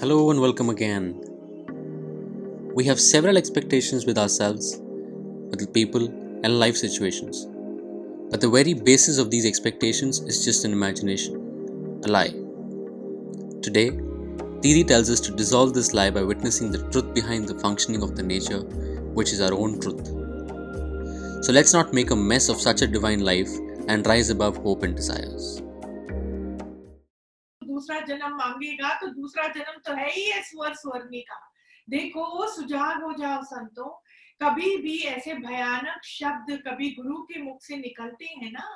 Hello and welcome again. We have several expectations with ourselves, with people, and life situations. But the very basis of these expectations is just an imagination, a lie. Today, Didi tells us to dissolve this lie by witnessing the truth behind the functioning of the nature, which is our own truth. So let's not make a mess of such a divine life and rise above hope and desires. दूसरा जन्म मांगेगा तो दूसरा जन्म तो है ही है स्वर स्वर्णी का। देखो, सुजाग हो जाओ संतों। कभी भी ऐसे भयानक शब्द कभी गुरु के मुख से निकलते हैं ना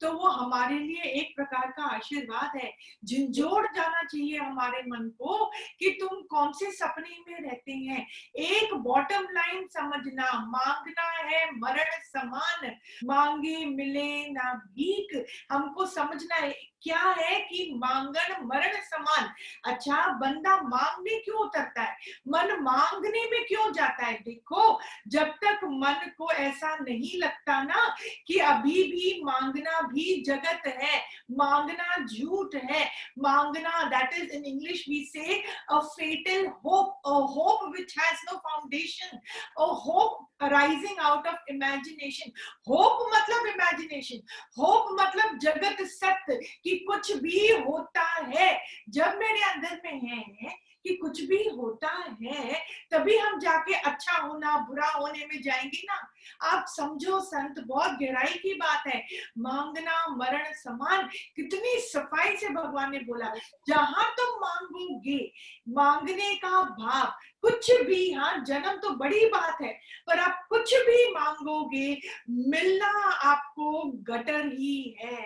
तो वो हमारे लिए एक प्रकार का आशीर्वाद है। झिंझोड़ जाना चाहिए हमारे मन को कि तुम कौन से सपने में रहते हैं। एक बॉटम लाइन समझना, मांगना है मरण समान। मांगे, मिले ना भीख। हमको समझना है क्या है कि मांगन मरण समान? अच्छा बंदा मांगने क्यों उतरता है? मन मांगने में क्यों जाता है? देखो, जब तक मन को ऐसा नहीं लगता ना कि अभी भी मांगना भी जगत है, मांगना झूठ है, मांगना that is in English we say a fatal hope a hope which has no foundation a hope arising out of imagination hope मतलब इमेजिनेशन होप मतलब जगत सत्य कि कुछ भी होता है, जब मेरे अंदर में है कि कुछ भी होता है, तभी हम जाके अच्छा होना, बुरा होने में जाएँगे ना। आप समझो संत, बहुत गहराई की बात है। मांगना, मरण समान, कितनी सफ़ाई से भगवान ने बोला, जहाँ तुम मांगोगे, मांगने का भाव कुछ भी हाँ जन्म तो बड़ी बात है, पर आप कुछ भी मांगोगे, मिलना आपको गटर ही है।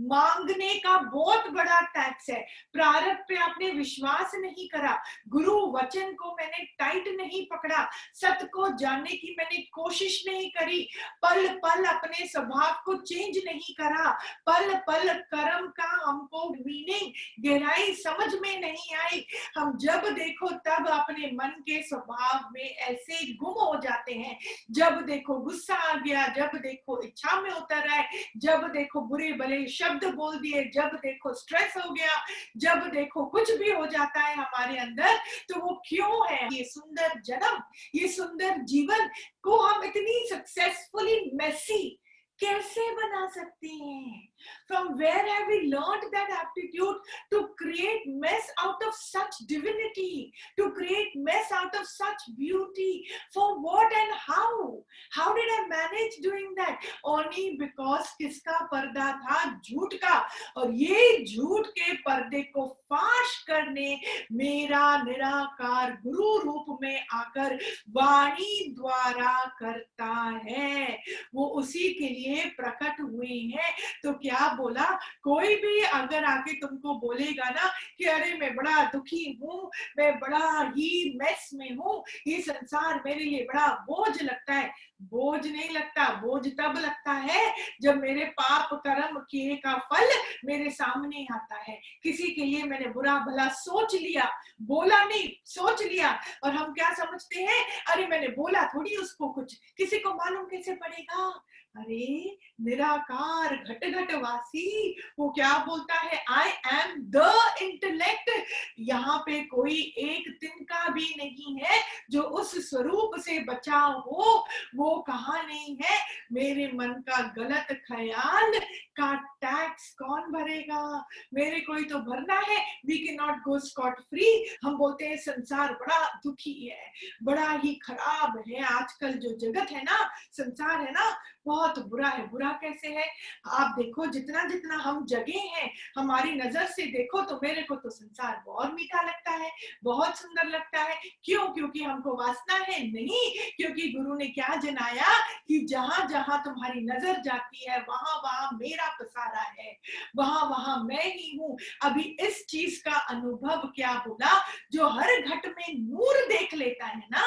मांगने का बहुत बड़ा टैक्स है। प्रारंभ पे आपने विश्वास नहीं करा। गुरु वचन को मैंने टाइट नहीं पकड़ा। सत को जानने की मैंने कोशिश नहीं करी। पल पल अपने स्वभाव को चेंज नहीं करा। पल पल कर्म का हमको मीनिंग गहराई समझ में नहीं आई। हम जब देखो तब अपने मन के स्वभाव में ऐसे गुम हो जाते हैं। जब देखो गुस्सा आ गया, जब देखो इच्छा में उतर आए, जब देखो बुरे भले शब्द बोल दिए, जब देखो स्ट्रेस हो गया, जब देखो कुछ भी हो जाता है हमारे अंदर तो वो क्यों है? ये सुंदर जन्म, ये सुंदर जीवन को हम इतनी सक्सेसफुली मेसी कैसे बना सकते हैं? From where have we learned that aptitude to create mess out of such divinity to create mess out of such beauty for what and how how did i manage doing that only because किसका पर्दा था झूठ का और ये झूठ के पर्दे को फाश करने मेरा निराकार गुरु रूप में आकर वाणी द्वारा करता है वो उसी के लिए प्रकट हुए हैं तो क्या बोला, कोई भी अगर आके तुमको बोलेगा ना कि अरे मैं बड़ा दुखी हूँ, मैं बड़ा ही मेस में हूँ, ये संसार मेरे लिए बड़ा बोझ लगता है। बोझ नहीं लगता, बोझ तब लगता है जब मेरे पाप कर्म किए का फल मेरे सामने आता है। किसी के लिए मैंने बुरा भला सोच लिया, बोला नहीं, सोच लिया। और हम क्या समझते हैं? अरे मैंने बोला थोड़ी उसको कुछ। किसी को मालूम कैसे पड़ेगा? अरे निराकार घट घट वासी, वो क्या बोलता है? आई एम द इंटेलेक्ट यहाँ पे कोई एक तिनका भी नहीं है जो उस स्वरूप से बचा हो, वो कहा नहीं है? मेरे मन का गलत ख्याल का टैक्स कौन भरेगा? मेरे कोई तो भरना है। वी के नॉट गो स्कॉट फ्री हम बोलते हैं, संसार बड़ा दुखी है, बड़ा ही खराब है। आजकल जो जगत है ना, संसार है ना बहुत बुरा है। बुरा कैसे है? आप देखो, जितना जितना हम जगे हैं, हमारी नज़र से देखो तो मेरे को तो संसार बहुत मीठा लगता है, बहुत सुंदर लगता है। क्यों? क्योंकि हमको वासना है। नहीं, क्योंकि गुरु ने क्या जनाया कि जहाँ जहाँ तुम्हारी नज़र जाती है, वहाँ वहाँ मेरा पसारा है। वहाँ वहाँ मैं ही हूँ। अभी इस चीज़ का अनुभव क्या बोला? जो हर घट में नूर देख लेता है ना,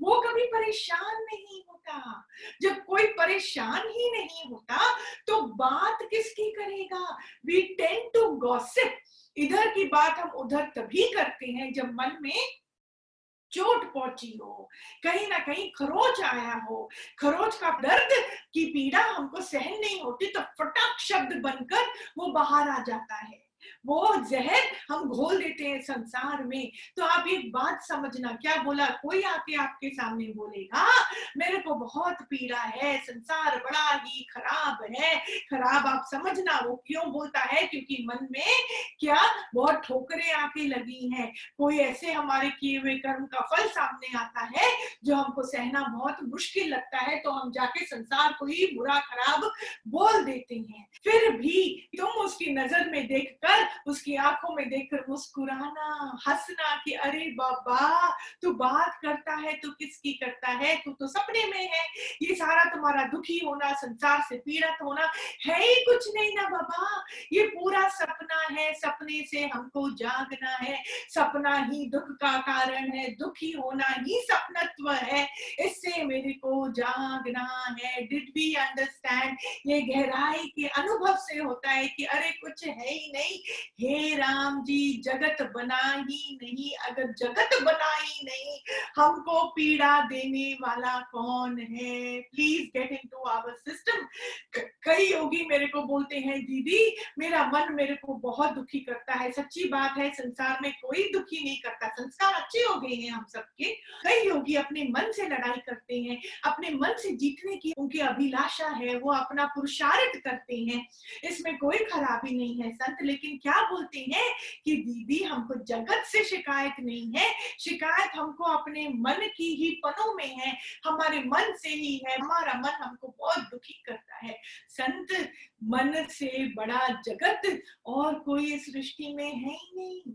वो कभी परेशान नहीं होता। जब कोई परेशान ही नहीं होता तो बात किसकी करेगा? वी टेन टू गॉसिप इधर की बात हम उधर तभी करते हैं जब मन में चोट पहुँची हो, कहीं ना कहीं खरोच आया हो। खरोच का दर्द की पीड़ा हमको सहन नहीं होती तो फटाक शब्द बनकर वो बाहर आ जाता है। वो जहर हम घोल देते हैं संसार में। तो आप एक बात समझना, क्या बोला? कोई आके आपके सामने बोलेगा, मेरे को बहुत पीड़ा है, संसार बड़ा ही खराब है। खराब आप समझना, वो क्यों बोलता है? क्योंकि मन में क्या बहुत ठोकरें आके लगी हैं। कोई ऐसे हमारे किए हुए कर्म का फल सामने आता है, जो हमको सहना बहुत मुश्किल लगता है तो हम जाके संसार को ही बुरा खराब बोल देते हैं। फिर भी तुम उसकी नज़र में देखकर उसकी आँखों में देखकर मुस्कुराना, हंसना कि अरे बाबा, तू बात करता है, तू किसकी करता है? तू तो सपने में है। ये सारा तुम्हारा दुखी होना, संसार से पीड़ित होना है ही कुछ नहीं ना बाबा। ये पूरा सपना है, सपने से हमको जागना है। सपना ही दुख का कारण है, दुखी होना ही सपनत्व है। इससे मेरे को जागना है। डिड वी अंडरस्टैंड ये गहराई के अनुभव से होता है कि अरे कुछ है ही नहीं। हे राम जी, जगत बना ही नहीं, अगर जगत बना ही नहीं, हमको पीड़ा देने वाला कौन है? Please get into our system कई योगी मेरे को बोलते हैं, दीदी, मेरा मन मेरे को बहुत दुखी करता है। सच्ची बात है, संसार में कोई दुखी नहीं करता। संस्कार अच्छे हो गए हैं हम सबके। कई योगी अपने मन से लड़ाई करते हैं, अपने मन से जीतने की उनकी अभिलाषा है, वो अपना पुरुषार्थ करते हैं। इसमें कोई खराबी नहीं है, संत, लेकिन क्या बोलते हैं कि दीदी, हमको जगत से शिकायत नहीं है। शिकायत हमको अपने मन की ही पनों में है। हमारे मन से ही है। हमारा मन हमको बहुत दुखी करता है। संत, मन से बड़ा जगत और कोई सृष्टि में है ही नहीं।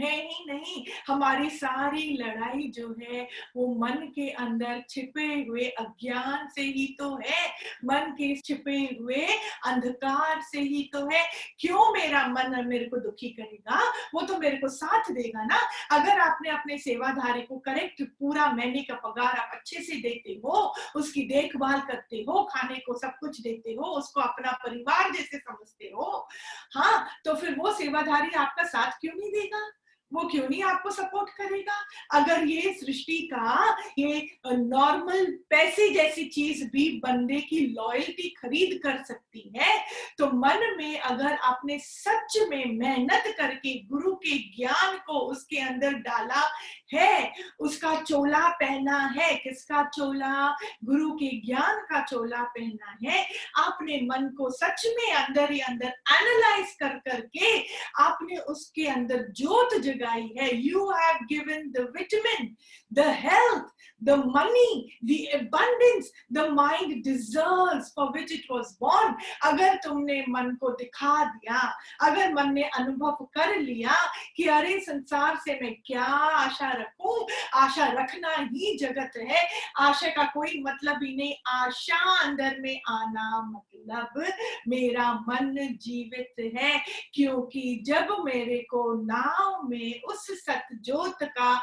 है ही नहीं। हमारी सारी लड़ाई जो है, वो मन के अंदर छिपे हुए अज्ञान से ही तो है। मन के छिपे हुए अंधकार से ही तो है। क्यों मेरा मन मेरे को दुखी करेगा? वो तो मेरे को साथ देगा ना। अगर आपने अपने सेवाधारी को करेक्ट पूरा महीने का पगार आप अच्छे से देते हो, उसकी देखभाल करते हो, खाने को सब कुछ देते हो, उसको अपना परिवार जैसे समझते हो हाँ तो फिर वो सेवाधारी आपका साथ क्यों नहीं देगा? वो क्यों नहीं आपको सपोर्ट करेगा? अगर ये सृष्टि का, ये नॉर्मल पैसे जैसी चीज़ भी बंदे की लॉयल्टी खरीद कर सकती है तो मन में अगर आपने सच में मेहनत करके गुरु के ज्ञान को उसके अंदर डाला है, उसका चोला पहना है, किसका चोला? गुरु के ज्ञान का चोला पहना है, आपने मन को सच में अंदर ही अंदर एनालाइज कर करके आपने उसके अंदर जोत जगाई है। You have given the vitamin the health the money, the abundance the mind deserves for which it was born. अगर तुमने मन को दिखा दिया अगर मन ने अनुभव कर लिया कि अरे संसार से मैं क्या आशा रखूँ आशा रखना ही जगत है। आशा का कोई मतलब ही नहीं। आशा अंदर में आना मतलब मेरा मन जीवित है क्योंकि जब मेरे को नाव में उस सतजोत का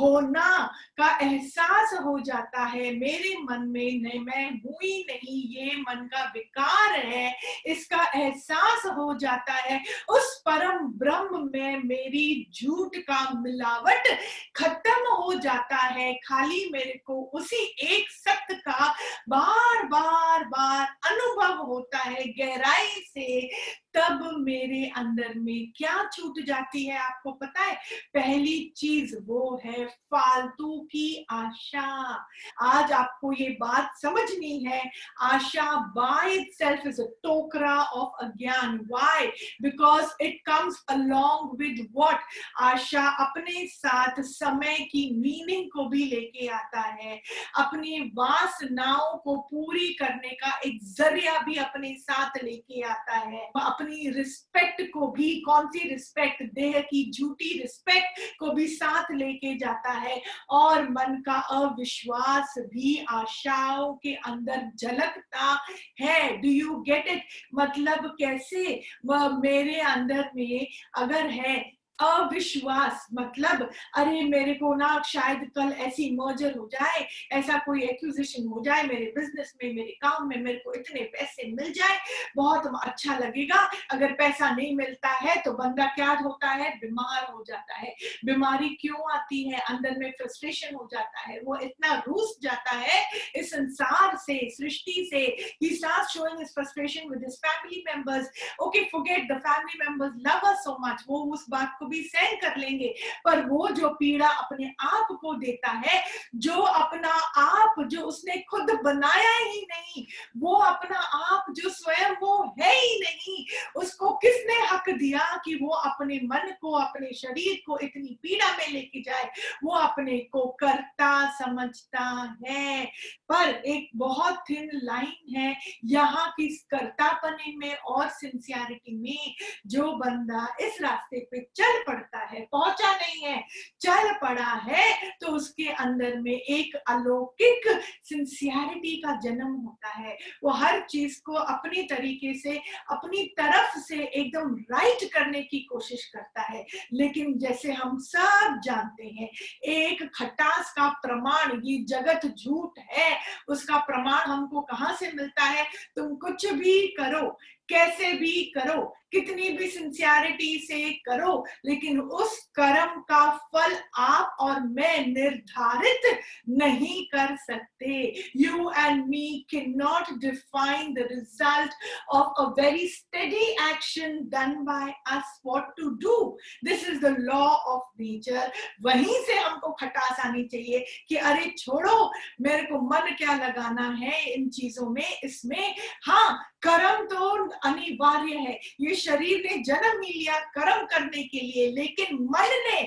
होना का एहसास हो जाता है। मेरे मन में नहीं मैं हुई नहीं, ये मन का विकार है, इसका एहसास हो जाता है। उस परम ब्रह्म में मेरी झूठ का मिलावट खत्म हो जाता है। खाली मेरे को उसी एक सत्य का बार बार बार अनुभव होता है। गहराई से तब मेरे अंदर में क्या छूट जाती है आपको पता है? पहली चीज़ वो है फालतू की आशा। आज आपको ये बात समझनी है, आशा बाय इटसेल्फ इज़ अ टोकरा ऑफ़ अज्ञान। Why because it comes along with what आशा अपने साथ समय की मीनिंग को भी लेके आता है। अपनी वासनाओं को पूरी करने का एक ज़रिया भी अपने साथ लेके आता है। अपने अपनी रिस्पेक्ट को भी, कौन सी रिस्पेक्ट देह की झूठी रिस्पेक्ट को भी साथ लेके जाता है और मन का अविश्वास भी आशाओं के अंदर झलकता है। डू यू गेट इट मतलब कैसे? मेरे अंदर में अगर है अविश्वास मतलब अरे, मेरे को ना शायद कल ऐसी मर्जर हो जाए, ऐसा कोई एक्विजिशन हो जाए मेरे बिज़नेस में, मेरे काम में, मेरे को इतने पैसे मिल जाए, बहुत अच्छा लगेगा। अगर पैसा नहीं मिलता है तो बंदा क्या होता है? बीमार हो जाता है। बीमारी क्यों आती है? अंदर में फ्रस्ट्रेशन हो जाता है। वो इतना रूस जाता है इस संसार से, सृष्टि से he starts showing his frustration with his family members. Okay, forget the family members, love us so much. वो उस बात को भी सहन कर लेंगे। पर वो जो पीड़ा अपने आप को देता है, जो अपना आप जो उसने खुद बनाया ही नहीं, वो अपना आप जो स्वयं वो है ही नहीं, उसको किसने हक दिया कि वो अपने मन को, अपने शरीर को इतनी पीड़ा में लेके जाए? वो अपने को करता, समझता है। पर एक बहुत थिन लाइन है, यहाँ की कर्तापने में और सिंसियरिटी में जो बंदा इस रास्ते पे चल पड़ता है, पहुँचा नहीं है चल पड़ा है तो उसके अंदर में एक अलौकिक सिंसियरिटी का जन्म होता है। वो हर चीज़ को अपनी तरीके से, अपनी तरफ़ से एकदम राइट करने की कोशिश करता है। लेकिन जैसे हम सब जानते हैं, एक खटास का प्रमाण ये जगत झूठ है, उसका प्रमाण हमको कहाँ से मिलता है? तुम कुछ भी करो कैसे भी करो, कितनी भी सिंसियरिटी से करो, लेकिन उस कर्म का फल आप और मैं निर्धारित नहीं कर सकते। You and me can not define the result of a very study action done by us what to do this is the law of nature वहीं से हमको खटास आनी चाहिए कि अरे छोड़ो, मेरे को मन क्या लगाना है इन चीज़ों में, इसमें। हाँ कर्म तो अनिवार्य है। ये शरीर ने जन्म लिया कर्म करने के लिए, लेकिन मन ने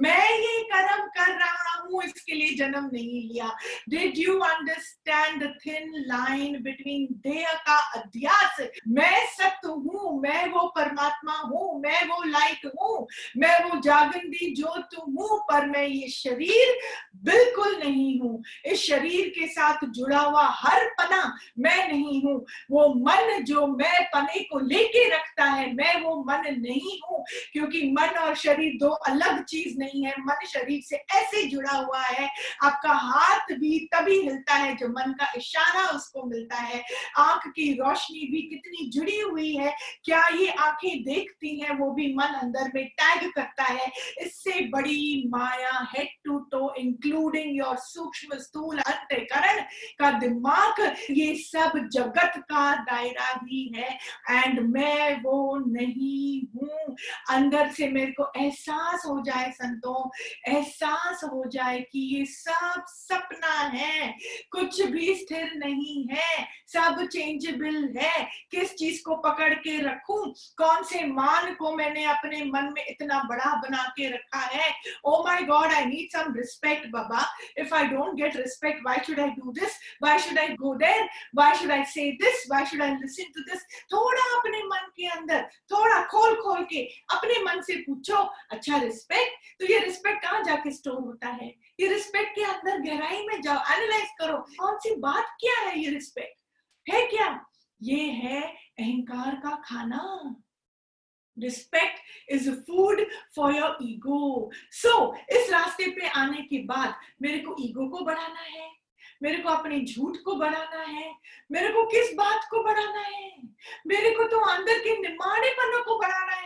मैं ये कर्म कर रहा हूँ, इसके लिए जन्म नहीं लिया। Did you understand thin line between देह का अध्यास? मैं सत्य हूँ, मैं वो परमात्मा हूँ, मैं वो लाइट हूँ, मैं वो जागंदी ज्योत हूँ, पर मैं ये शरीर बिल्कुल नहीं हूँ। इस शरीर के साथ जुड़ा हुआ हर पना मैं नहीं हूँ। वो मन जो मैं पने को लेके रखता है, मैं वो मन नहीं हूँ। क्योंकि मन और शरीर दो अलग चीज़ नहीं है। मन शरीर से ऐसे जुड़ा हुआ है, आपका हाथ भी तभी हिलता है जो मन का इशारा उसको मिलता है। आँख की रोशनी भी कितनी जुड़ी हुई है, क्या ये आँखें देखती हैं वो भी मन अंदर में टैग करता है। इससे बड़ी माया head to toe including your सूक्ष्म स्थूल अंतकरण का दिमाग। ये सब जगत का दायरा ही है एंड मैं वो नहीं हूँ। अंदर से मेरे को एहसास हो जाए संतों, एहसास हो जाए कि ये सब सपना है। कुछ भी स्थिर नहीं है। सब चेंजेबल है। किस चीज़ को पकड़ के रखूँ? कौन से मान को मैंने अपने मन में इतना बड़ा बना के रखा है? ओ my god I need some respect Baba if I don't get respect why should I do this why should I go there why should I say this why should I listen to this थोड़ा अपने मन के अंदर, थोड़ा खोल खोल के अपने मन से पूछो अच्छा रिस्पेक्ट तो ये रिस्पेक्ट कहाँ जाके स्टोर होता है? ये रिस्पेक्ट के अंदर गहराई में जाओ एनालाइज करो, कौन सी बात क्या है ये रिस्पेक्ट है क्या? ये है अहंकार का खाना। Respect is food for your ego so इस रास्ते पे आने के बाद मेरे को ईगो को बढ़ाना है। मेरे को अपने झूठ को बढ़ाना है? मेरे को किस बात को बढ़ाना है? मेरे को तो अंदर के निमाणेपनों को बढ़ाना है।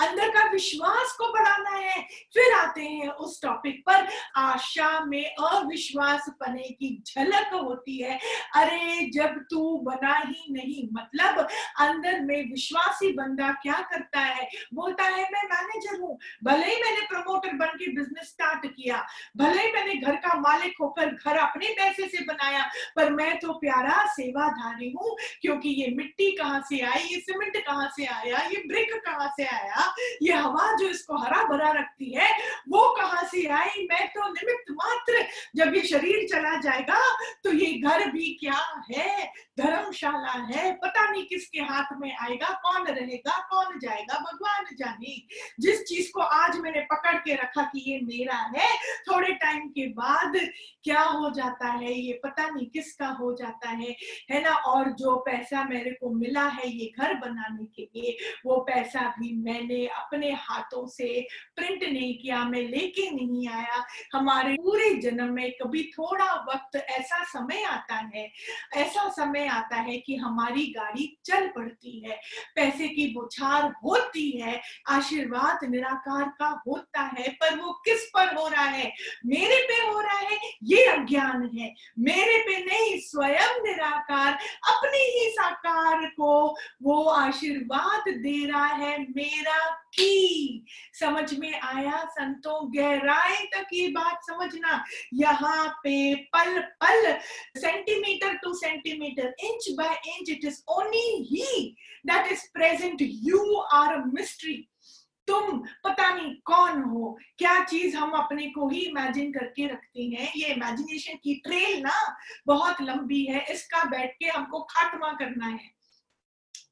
अंदर का विश्वास को बढ़ाना है। फिर आते हैं उस टॉपिक पर। आशा में अविश्वास पने की झलक होती है। अरे, जब तू बना ही नहीं मतलब अंदर में विश्वासी बंदा क्या करता है? बोलता है, मैं मैनेजर हूँ। भले ही मैंने प्रमोटर बन के बिज़नेस स्टार्ट किया। भले ही मैंने घर का मालिक होकर घर अपने पैसे से बनाया, पर मैं तो प्यारा सेवाधारी हूँ, क्योंकि ये मिट्टी कहाँ से आई, ये सीमेंट कहाँ से आया, ये ब्रिक कहाँ से आया, ये हवा जो इसको हरा भरा रखती है, वो कहाँ से आई, मैं तो निमित्त मात्र जब ये शरीर चला जाएगा तो ये घर भी क्या है, धर्मशाला है, पता नहीं किसके हाथ में आएगा, कौन रहेगा, कौन जाएगा, भगवान जाने। जिस चीज़ को आज मैंने पकड़ के रखा कि ये मेरा है, थोड़े टाइम के बाद क्या हो जाता है ये पता नहीं किसका हो जाता है है ना? और जो पैसा मेरे को मिला है ये घर बनाने के लिए, वो पैसा भी मैंने अपने हाथों से प्रिंट नहीं किया, मैं लेके नहीं आया। हमारे पूरे जन्म में कभी थोड़ा वक्त ऐसा समय आता है, ऐसा समय आता है कि हमारी गाड़ी चल पड़ती है, पैसे की बुछार होती है, आशीर्वाद निराकार का होता है, पर वो किस पर हो रहा है? मेरे पे हो रहा है, ये अज्ञान है। मेरे पे नहीं, स्वयं निराकार, अपने ही साकार को वो आशीर्वाद दे रहा है मेरा की। समझ में आया संतों? गहराई तक ये बात समझना। यहाँ पे पल पल centimetre to centimetre inch by inch it is only he that is present you are mystery तुम पता नहीं कौन हो, क्या चीज़ हम अपने को ही इमेजिन करके रखते हैं? ये इमेजिनेशन की ट्रेल ना बहुत लंबी है, इसका बैठ के हमको खात्मा करना है।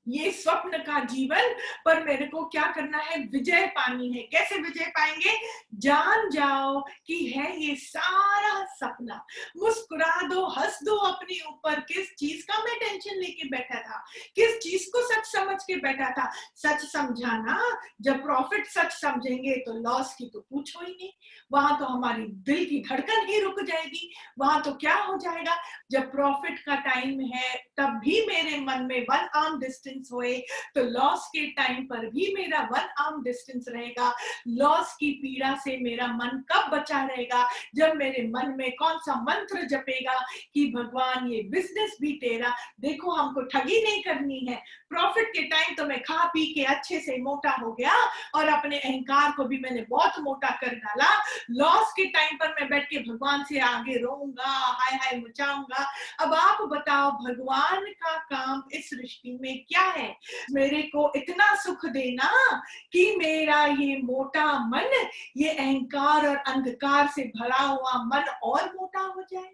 ये स्वप्न का जीवन, पर मेरे को क्या करना है? विजय पानी है। कैसे विजय पाएँगे? जान जाओ कि है ये सारा सपना। मुस्कुरा दो, हंस दो अपने ऊपर। किस चीज़ का मैं टेंशन लेके बैठा था? किस चीज़ को सच समझ के बैठा था? सच समझाना? जब प्रॉफिट सच समझेंगे तो लॉस की तो पूछो ही नहीं। वहाँ तो हमारी दिल की धड़कन ही रुक जाएगी। वहाँ तो क्या हो जाएगा? जब प्रॉफिट का टाइम है, तब भी मेरे मन में वन आर्म डिस्टेंस डिस्टेंस हुए तो लॉस के टाइम पर भी मेरा वन आर्म डिस्टेंस रहेगा। लॉस की पीड़ा से मेरा मन कब बचा रहेगा? जब मेरे मन में कौन सा मंत्र जपेगा कि, भगवान, ये बिज़नेस भी तेरा, देखो हमको ठगी नहीं करनी है। प्रॉफिट के टाइम तो मैं खा पी के अच्छे से मोटा हो गया और अपने अहंकार को भी मैंने बहुत मोटा कर डाला। लॉस के टाइम पर मैं बैठ के भगवान से आगे रोऊँगा, हाय हाय मचाऊँगा। अब आप बताओ, भगवान का काम इस सृष्टि में क्या है? मेरे को इतना सुख देना कि मेरा ये मोटा मन ये अहंकार और अंधकार से भरा हुआ मन और मोटा हो जाए।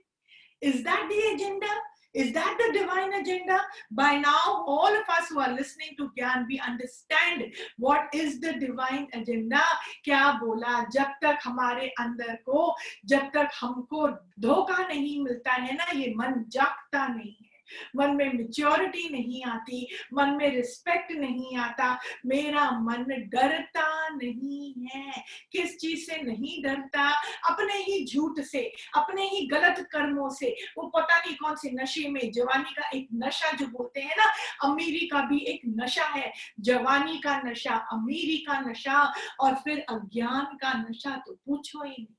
Is that the agenda Is that the divine agenda? By now, all of us who are listening to Gyan, we understand what is the divine agenda. क्या बोला? जब तक हमारे अंदर को जब तक हमको धोखा नहीं मिलता है ना ये मन जागता नहीं है। मन में मेच्योरिटी नहीं आती, मन में रिस्पेक्ट नहीं आता, मेरा मन डरता नहीं है। किस चीज़ से नहीं डरता? अपने ही झूठ से, अपने ही गलत कर्मों से। वो पता नहीं कौन से नशे में, जवानी का एक नशा जो बोलते हैं ना, अमीरी का भी एक नशा है। जवानी का नशा, अमीरी का नशा, और फिर अज्ञान का नशा तो पूछो ही नहीं।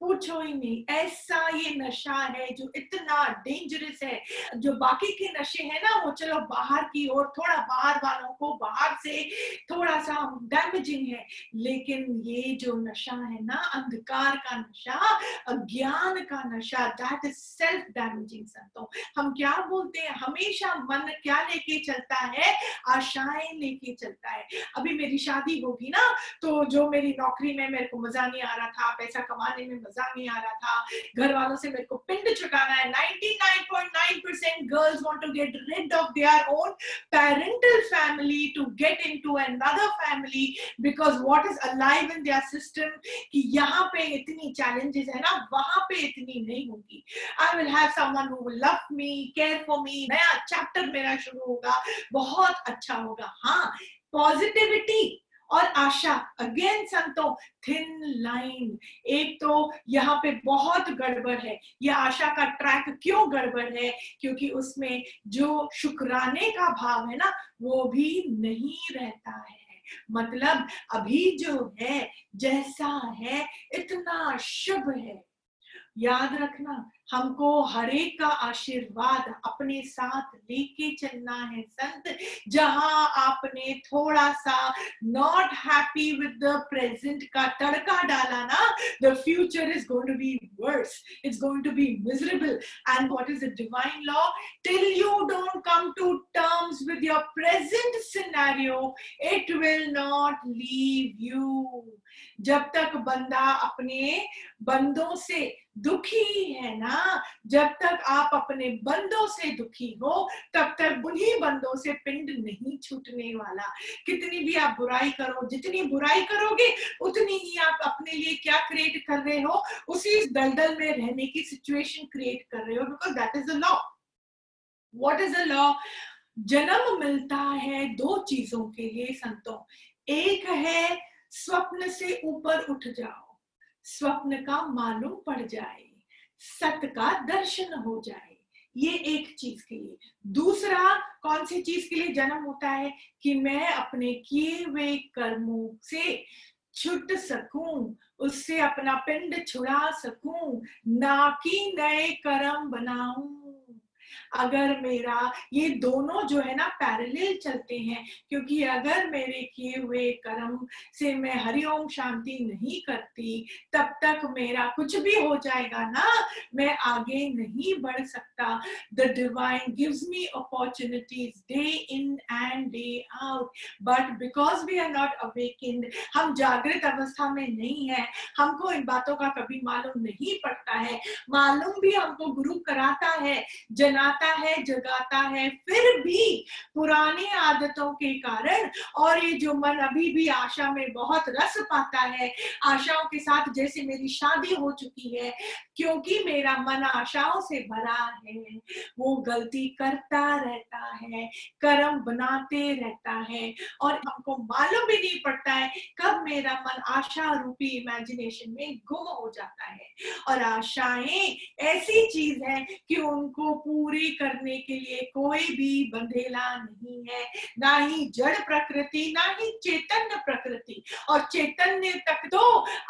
पूछो ही नहीं। ऐसा ये नशा है जो इतना डेंजरस है। जो बाकी के नशे है ना, वो चलो बाहर की ओर, थोड़ा बाहर वालों को बाहर से थोड़ा सा डैमेजिंग है। लेकिन ये जो नशा है ना, अंधकार का नशा, अज्ञान का नशा दैट इज़ सेल्फ डैमेजिंग संतों। हम क्या बोलते हैं? हमेशा मन क्या लेके चलता है? आशाएँ लेके चलता है। अभी मेरी शादी होगी ना तो जो मेरी नौकरी में मेरे को मज़ा नहीं आ रहा था, पैसा कमाने में मज़ा नहीं आ रहा था। घर वालों से मेरे को पिंड चुकाना है। 99.9% girls want to get rid of their own parental family to get into another family because what is alive in their system कि यहाँ पे इतनी चैलेंजेस है ना, वहाँ पे इतनी नहीं होगी। I will have someone me care for me नया चैप्टर मेरा शुरू होगा, बहुत अच्छा होगा। हाँ पॉजिटिविटी और आशा अगेन संतो थिन लाइन एक तो यहाँ पे बहुत गड़बड़ है। ये आशा का ट्रैक क्यों गड़बड़ है? क्योंकि उसमें जो शुक्राने का भाव है ना, वो भी नहीं रहता है। मतलब अभी जो है, जैसा है, इतना शुभ है। याद रखना हमको हर एक का आशीर्वाद अपने साथ लेके चलना है, संत। जहाँ आपने थोड़ा सा not happy with the present का तड़का डाला ना the future is going to be worse it's going to be miserable and what is the divine law till you don't come to terms with your present scenario it will not leave you जब तक बंदा अपने बंदों से दुखी है ना? जब तक आप अपने बंदों से दुखी हो, तब तक उन्हीं बंदों से पिंड नहीं छूटने वाला। कितनी भी आप बुराई करो, जितनी बुराई करोगे, उतनी ही आप अपने लिए क्या क्रिएट कर रहे हो? उसी दलदल में रहने की सिचुएशन क्रिएट कर रहे हो because that is a law what is a law जन्म मिलता है दो चीज़ों के लिए, संतों। एक है, स्वप्न से ऊपर उठ जाओ। स्वप्न का मालूम पड़ जाए सत का दर्शन हो जाए, ये एक चीज़ के लिए। दूसरा कौन सी चीज़ के लिए जन्म होता है कि मैं अपने किए हुए कर्मों से छुट सकूँ, उससे अपना पिंड छुड़ा सकूँ, ना कि नए कर्म बनाऊँ। अगर मेरा ये दोनों जो है ना पैरेलल चलते हैं, क्योंकि अगर मेरे किए हुए कर्म से मैं हरिओम शांति नहीं करती, तब तक मेरा कुछ भी हो जाएगा ना, मैं आगे नहीं बढ़ सकता। The divine gives me opportunities day in and day out but because we are not awakened हम जागृत अवस्था में नहीं है, हमको इन बातों का कभी मालूम नहीं पड़ता है। मालूम भी हमको गुरु कराता है जनाता जगाता है जगाता है, फिर भी पुराने आदतों के कारण और ये जो मन अभी भी आशा में बहुत रस पाता है, आशाओं के साथ जैसे मेरी शादी हो चुकी है, क्योंकि मेरा मन आशाओं से भरा है, वो गलती करता रहता है, कर्म बनाते रहता है और हमको मालूम भी नहीं पड़ता है कब मेरा मन आशा रूपी इमेजिनेशन में गुम हो जाता है। और आशाएँ ऐसी चीज़ है कि उनको पूरी पूरी करने के लिए कोई भी बंधेला नहीं है। ना ही जड़ प्रकृति, ना ही चैतन्य प्रकृति। और चैतन्य तक तो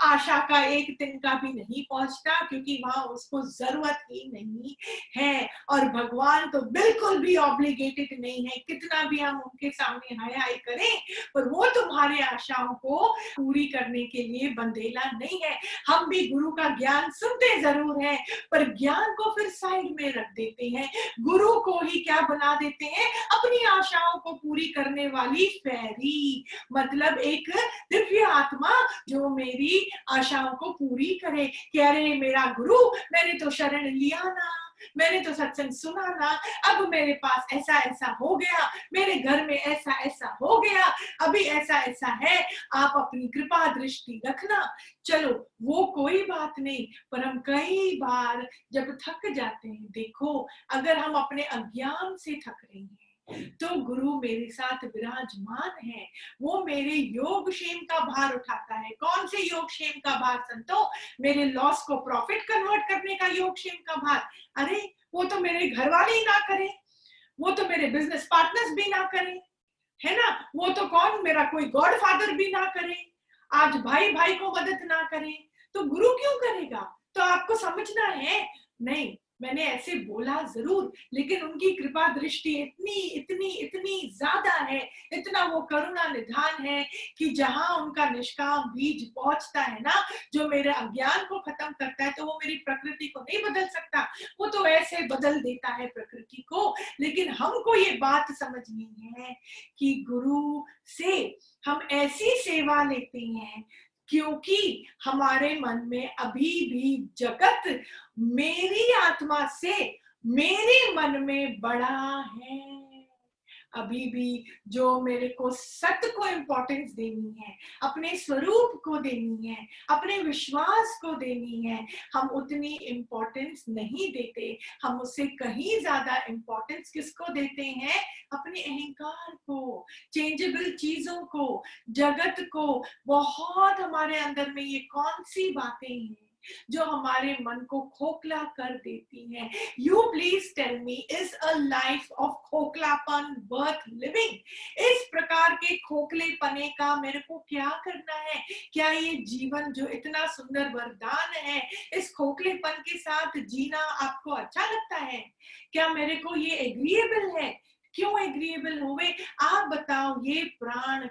आशा का एक दिन का भी नहीं पहुँचता, क्योंकि वहाँ उसको ज़रूरत ही नहीं है। और भगवान तो बिल्कुल भी ऑब्लिगेटेड नहीं है। कितना भी हम उनके सामने हाय हाय करें, पर वो तुम्हारे आशाओं को पूरी करने के लिए बंधेला नहीं है। हम भी गुरु का ज्ञान सुनते ज़रूर है, पर ज्ञान को फिर साइड में रख देते हैं गुरु को ही क्या बना देते हैं? अपनी आशाओं को पूरी करने वाली फैरी। मतलब एक दिव्य आत्मा जो मेरी आशाओं को पूरी करे। कह रहे मेरा गुरु, मैंने तो शरण लिया ना। मैंने तो सत्संग सुना ना अब मेरे पास ऐसा ऐसा हो गया, मेरे घर में ऐसा ऐसा हो गया, अभी ऐसा ऐसा है, आप अपनी कृपा दृष्टि रखना। चलो, वो कोई बात नहीं, पर हम कई बार जब थक जाते हैं, देखो, अगर हम अपने अज्ञान से थक रहे हैं तो गुरु मेरे साथ विराजमान है। वो मेरे योग क्षेम का भार उठाता है। कौन से योग क्षेम का भार संतो? मेरे लॉस को प्रॉफिट कन्वर्ट करने का योग क्षेम का भार। अरे, वो तो मेरे घर वाले ही ना करें। वो तो मेरे बिज़नेस पार्टनर्स भी ना करें। है ना? वो तो कौन? मेरा कोई गॉड फादर भी ना करे। आज भाई भाई को मदद ना करे। तो गुरु क्यों करेगा? तो आपको समझना है। नहीं मैंने ऐसे बोला, ज़रूर, लेकिन उनकी कृपा दृष्टि इतनी इतनी इतनी ज़्यादा है, इतना वो करुणा निधान है कि जहाँ उनका निष्काम बीज पहुँचता है ना, जो मेरे अज्ञान को खत्म करता है तो वो मेरी प्रकृति को नहीं बदल सकता। वो तो ऐसे बदल देता है प्रकृति को, लेकिन हमको ये बात समझनी है कि गुरु से हम ऐसी सेवा लेते हैं, क्योंकि हमारे मन में अभी भी जगत मेरी आत्मा से मेरे मन में बड़ा है। अभी भी जो मेरे को सत्य को इंपॉर्टेंस देनी है, अपने स्वरूप को देनी है, अपने विश्वास को देनी है, हम उतनी इंपॉर्टेंस नहीं देते। हम उससे कहीं ज़्यादा इंपॉर्टेंस किसको देते हैं? अपने अहंकार को चेंजेबल चीज़ों को, जगत को। बहुत हमारे अंदर में ये कौन सी बातें हैं? जो हमारे मन को खोखला कर देती हैं। You please tell me is a life of खोखलापन worth living इस प्रकार के खोखले पने का मेरे को क्या करना है? क्या ये जीवन जो इतना सुंदर वरदान है, इस खोखलेपन के साथ जीना आपको अच्छा लगता है? क्या मेरे को ये एग्रीएबल है? क्यों एग्रीएबल हुए आप बताओ, ये प्राण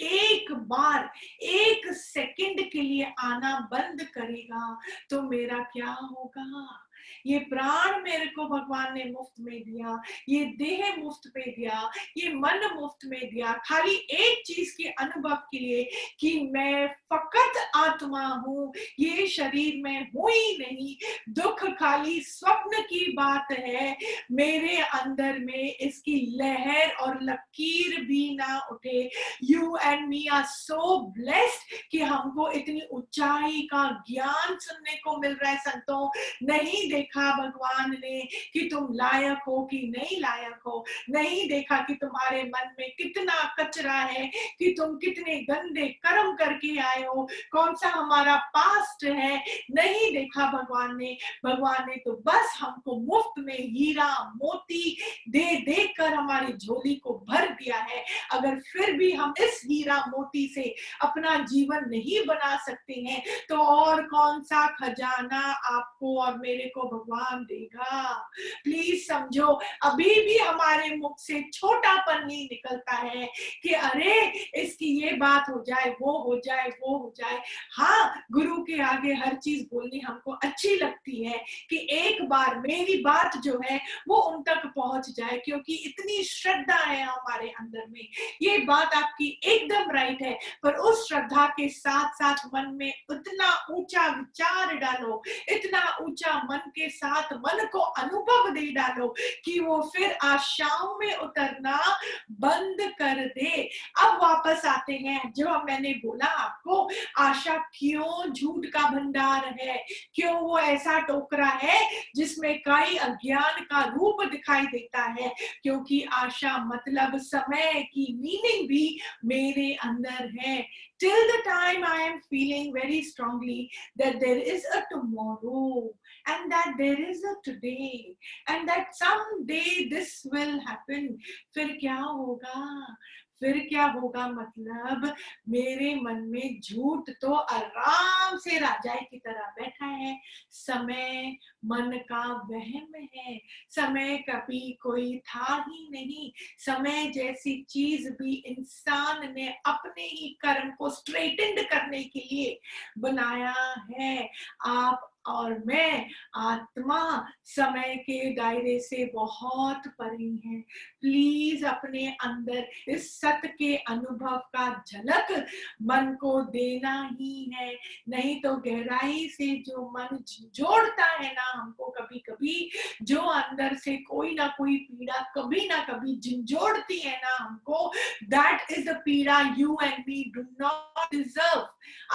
एक बार एक सेकंड के लिए आना बंद करेगा तो मेरा क्या होगा? ये प्राण मेरे को भगवान ने मुफ़्त में दिया, ये देह मुफ़्त में दिया, ये मन मुफ़्त में दिया। खाली एक चीज़ के अनुभव के लिए कि मैं फकत आत्मा हूँ, ये शरीर में हूँ ही नहीं। दुख खाली स्वप्न की बात है। मेरे अंदर में इसकी लहर और लकीर भी ना उठे। You and me are so blessed कि हमको इतनी ऊंचाई का ज्ञान सुनने को मिल रहा है, संतों। नहीं देखा भगवान ने कि तुम लायक हो कि नहीं लायक हो? नहीं देखा कि तुम्हारे मन में कितना कचरा है कि तुम कितने गंदे कर्म करके आए हो? कौन सा हमारा पास्ट है? नहीं देखा भगवान ने। भगवान ने तो बस हमको मुफ़्त में हीरा मोती दे दे कर हमारी झोली को भर दिया है। अगर फिर भी हम इस हीरा मोती से अपना जीवन नहीं बना सकते हैं तो और कौन सा खजाना आपको और मेरे को भगवान देगा? प्लीज़ समझो, अभी भी हमारे मुख से छोटापन नहीं निकलता है कि अरे, इसकी ये बात हो जाए, वो हो जाए, वो हो जाए। हाँ गुरु के आगे हर चीज़ बोलनी हमको अच्छी लगती है कि एक बार मेरी बात जो है, वो उन तक पहुँच जाए, क्योंकि इतनी श्रद्धा है हमारे अंदर में। ये बात आपकी एकदम राइट है, पर उस श्रद्धा के साथ साथ मन में उतना ऊँचा विचार डालो, इतना ऊँचा मन के साथ मन को अनुभव दे डालो, कि वो फिर आशाओं में उतरना बंद कर दे। अब वापस आते हैं जो मैंने बोला आपको, आशा क्यों झूठ का भंडार है? क्यों वो ऐसा टोकरा है जिसमें कई अज्ञान का रूप दिखाई देता है क्योंकि आशा मतलब समय की मीनिंग भी मेरे अंदर है till the time I am feeling very strongly that there is a tomorrow and that there is a today and that someday this will happen फिर क्या होगा फिर क्या होगा? मतलब मेरे मन में झूठ तो आराम से राजाई की तरह बैठा है। समय, मन का वहम है। समय कभी कोई था ही नहीं। समय जैसी चीज़ भी इंसान ने अपने ही कर्म को स्ट्रेटेंड करने के लिए बनाया है। आप और मैं आत्मा समय के दायरे से बहुत परे हैं। प्लीज़ अपने अंदर इस सत्य के अनुभव का झलक मन को देना ही है। नहीं तो गहराई से जो मन जोड़ता है ना, हमको कभी कभी जो अंदर से कोई ना कोई पीड़ा कभी ना कभी झिंझोड़ती है ना, हमको दैट इज़ द पीड़ा you and me do not deserve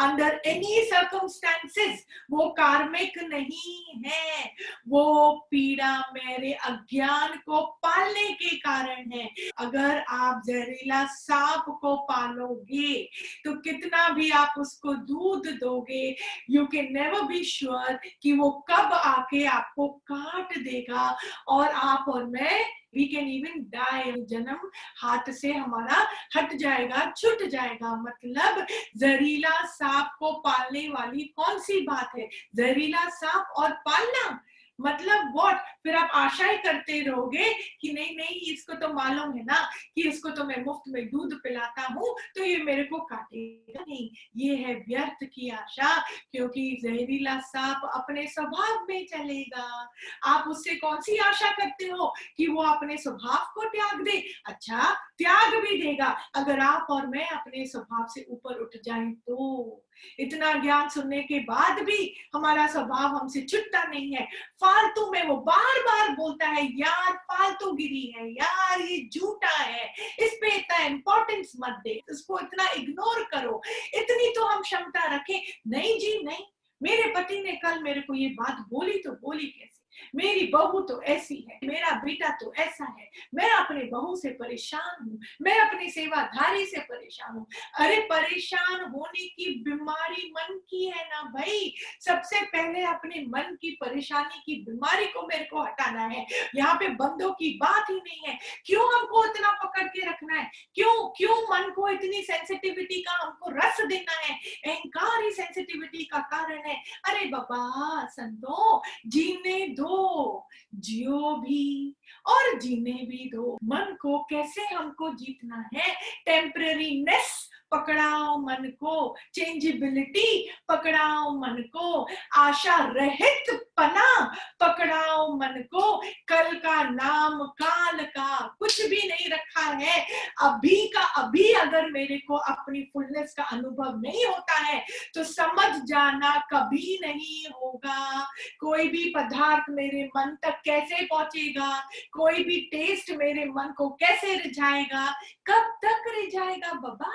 under any circumstances वो कार्मिक नहीं है। वो पीड़ा मेरे अज्ञान को पालने के कारण है। अगर आप जहरीला सांप को पालोगे तो कितना भी आप उसको दूध दोगे you can never be sure कि वो कब आके आपको काट देगा। और आप और मैं वी कैन इवन डाई जन्म हाथ से हमारा हट जाएगा, छुट जाएगा। मतलब जहरीला सांप को पालने वाली कौन सी बात है? जहरीला सांप और पालना। मतलब व्हाट फिर आप आशा ही करते रहोगे कि नहीं नहीं, इसको तो मालूम है ना कि इसको तो मैं मुफ़्त में दूध पिलाता हूँ तो ये मेरे को काटेगा नहीं। ये है व्यर्थ की आशा, क्योंकि जहरीला सांप अपने स्वभाव में चलेगा। आप उससे कौन सी आशा करते हो कि वो अपने स्वभाव को त्याग दे? अच्छा त्याग भी देगा। अगर आप और मैं अपने स्वभाव से ऊपर उठ जाए तो इतना ज्ञान सुनने के बाद भी हमारा स्वभाव हमसे छुटता नहीं है। फालतू में वो बार बार बोलता है, यार, फालतू गिरी है, यार, ये झूठा है। इस पे इतना इंपॉर्टेंस मत दे उसको इतना इग्नोर करो। इतनी तो हम क्षमता रखें। नहीं जी, नहीं। मेरे पति ने कल मेरे को ये बात बोली तो बोली कैसे? मेरी बहू तो ऐसी है, मेरा बेटा तो ऐसा है। मैं अपने बहू से परेशान हूँ, मैं अपनी सेवाधारी से परेशान हूँ। अरे परेशान होने की बीमारी मन की है ना भाई? सबसे पहले अपने मन की परेशानी की बीमारी को मेरे को हटाना है। यहाँ पे बंदों की बात ही नहीं है। क्यों हमको इतना पकड़ के रखना है? क्यों क्यों मन को इतनी सेंसिटिविटी का हमको रस देना है? अहंकार ही सेंसिटिविटी का कारण है। अरे बाबा, संतो, जीने दो जियो भी और जीने भी दो। मन को कैसे हमको जीतना है? टेम्पररीनेस पकड़ाओ मन को। चेंजेबिलिटी पकड़ाओ मन को। आशा रहित पना पकड़ाओ मन को। कल का नाम, काल का कुछ भी नहीं रखा है। अभी का अभी अगर मेरे को अपनी फुलनेस का अनुभव नहीं होता है तो समझ जाना कभी नहीं होगा। कोई भी पदार्थ मेरे मन तक कैसे पहुंचेगा? कोई भी टेस्ट मेरे मन को कैसे रिझाएगा? कब तक रिझाएगा बाबा?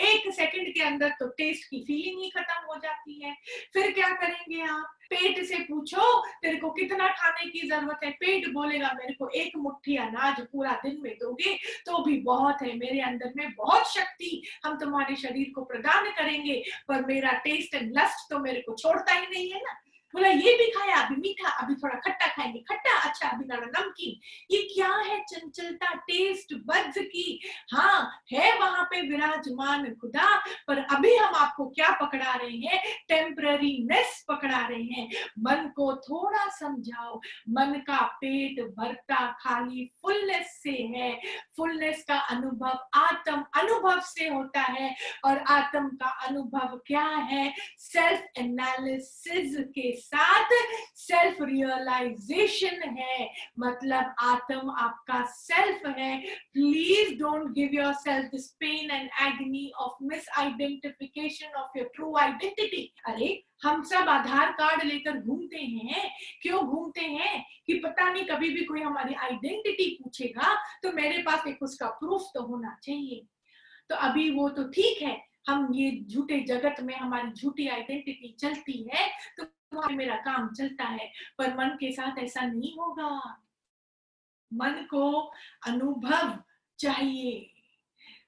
एक सेकंड के अंदर तो टेस्ट की फीलिंग ही खत्म हो जाती है। फिर क्या करेंगे आप? पेट से पूछो, तेरे को कितना खाने की ज़रूरत है? पेट बोलेगा, मेरे को एक मुट्ठी अनाज पूरा दिन में दोगे तो भी बहुत है। मेरे अंदर में बहुत शक्ति हम तुम्हारे शरीर को प्रदान करेंगे, पर मेरा टेस्ट एंड लस्ट तो मेरे को छोड़ता ही नहीं है ना। बोला, ये भी खाया, अभी मीठा, अभी थोड़ा खट्टा खाएँगे। खट्टा? अच्छा अभी थोड़ा नमकीन। ये क्या है चंचलता? टेस्ट बद्स की। हाँ है वहाँ पे विराजमान खुदा, पर अभी हम आपको क्या पकड़ा रहे हैं? टेम्पररीनेस पकड़ा रहे हैं। मन को थोड़ा समझाओ, मन का पेट भरता खाली फुलनेस से है। फुलनेस का अनुभव आत्म अनुभव से होता है, और आत्म का अनुभव क्या है? सेल्फ एनालिसिस के साथ सेल्फ रियलाइजेशन है। मतलब आत्म आपका सेल्फ है। Please don't give yourself this pain and agony of misidentification of your true identity अरे, हम सब आधार कार्ड लेकर घूमते हैं। क्यों घूमते हैं? कि पता नहीं, कभी भी कोई हमारी आइडेंटिटी पूछेगा तो मेरे पास एक उसका प्रूफ तो होना चाहिए। तो अभी वो तो ठीक है। हम ये झूठे जगत में हमारी झूठी आइडेंटिटी चलती है तो मेरा काम चलता है, पर मन के साथ ऐसा नहीं होगा। मन को अनुभव चाहिए।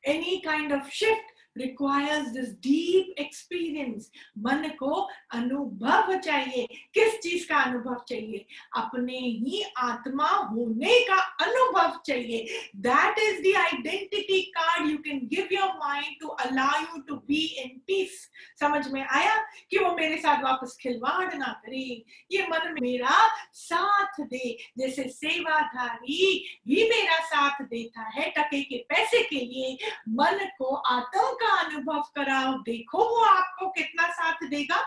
Any kind of shift requires this deep experience मन को अनुभव चाहिए। किस चीज़ का अनुभव चाहिए? अपने ही आत्मा होने का अनुभव चाहिए। That is the identity card you can give your mind to allow you to be in peace समझ में आया कि वो मेरे साथ वापस खिलवाड़ ना करे। ये मन मेरा साथ दे। जैसे सेवाधारी भी मेरा साथ देता है टके के पैसे के लिए। मन को आत्म का अनुभव कराओ, देखो वो आपको कितना साथ देगा,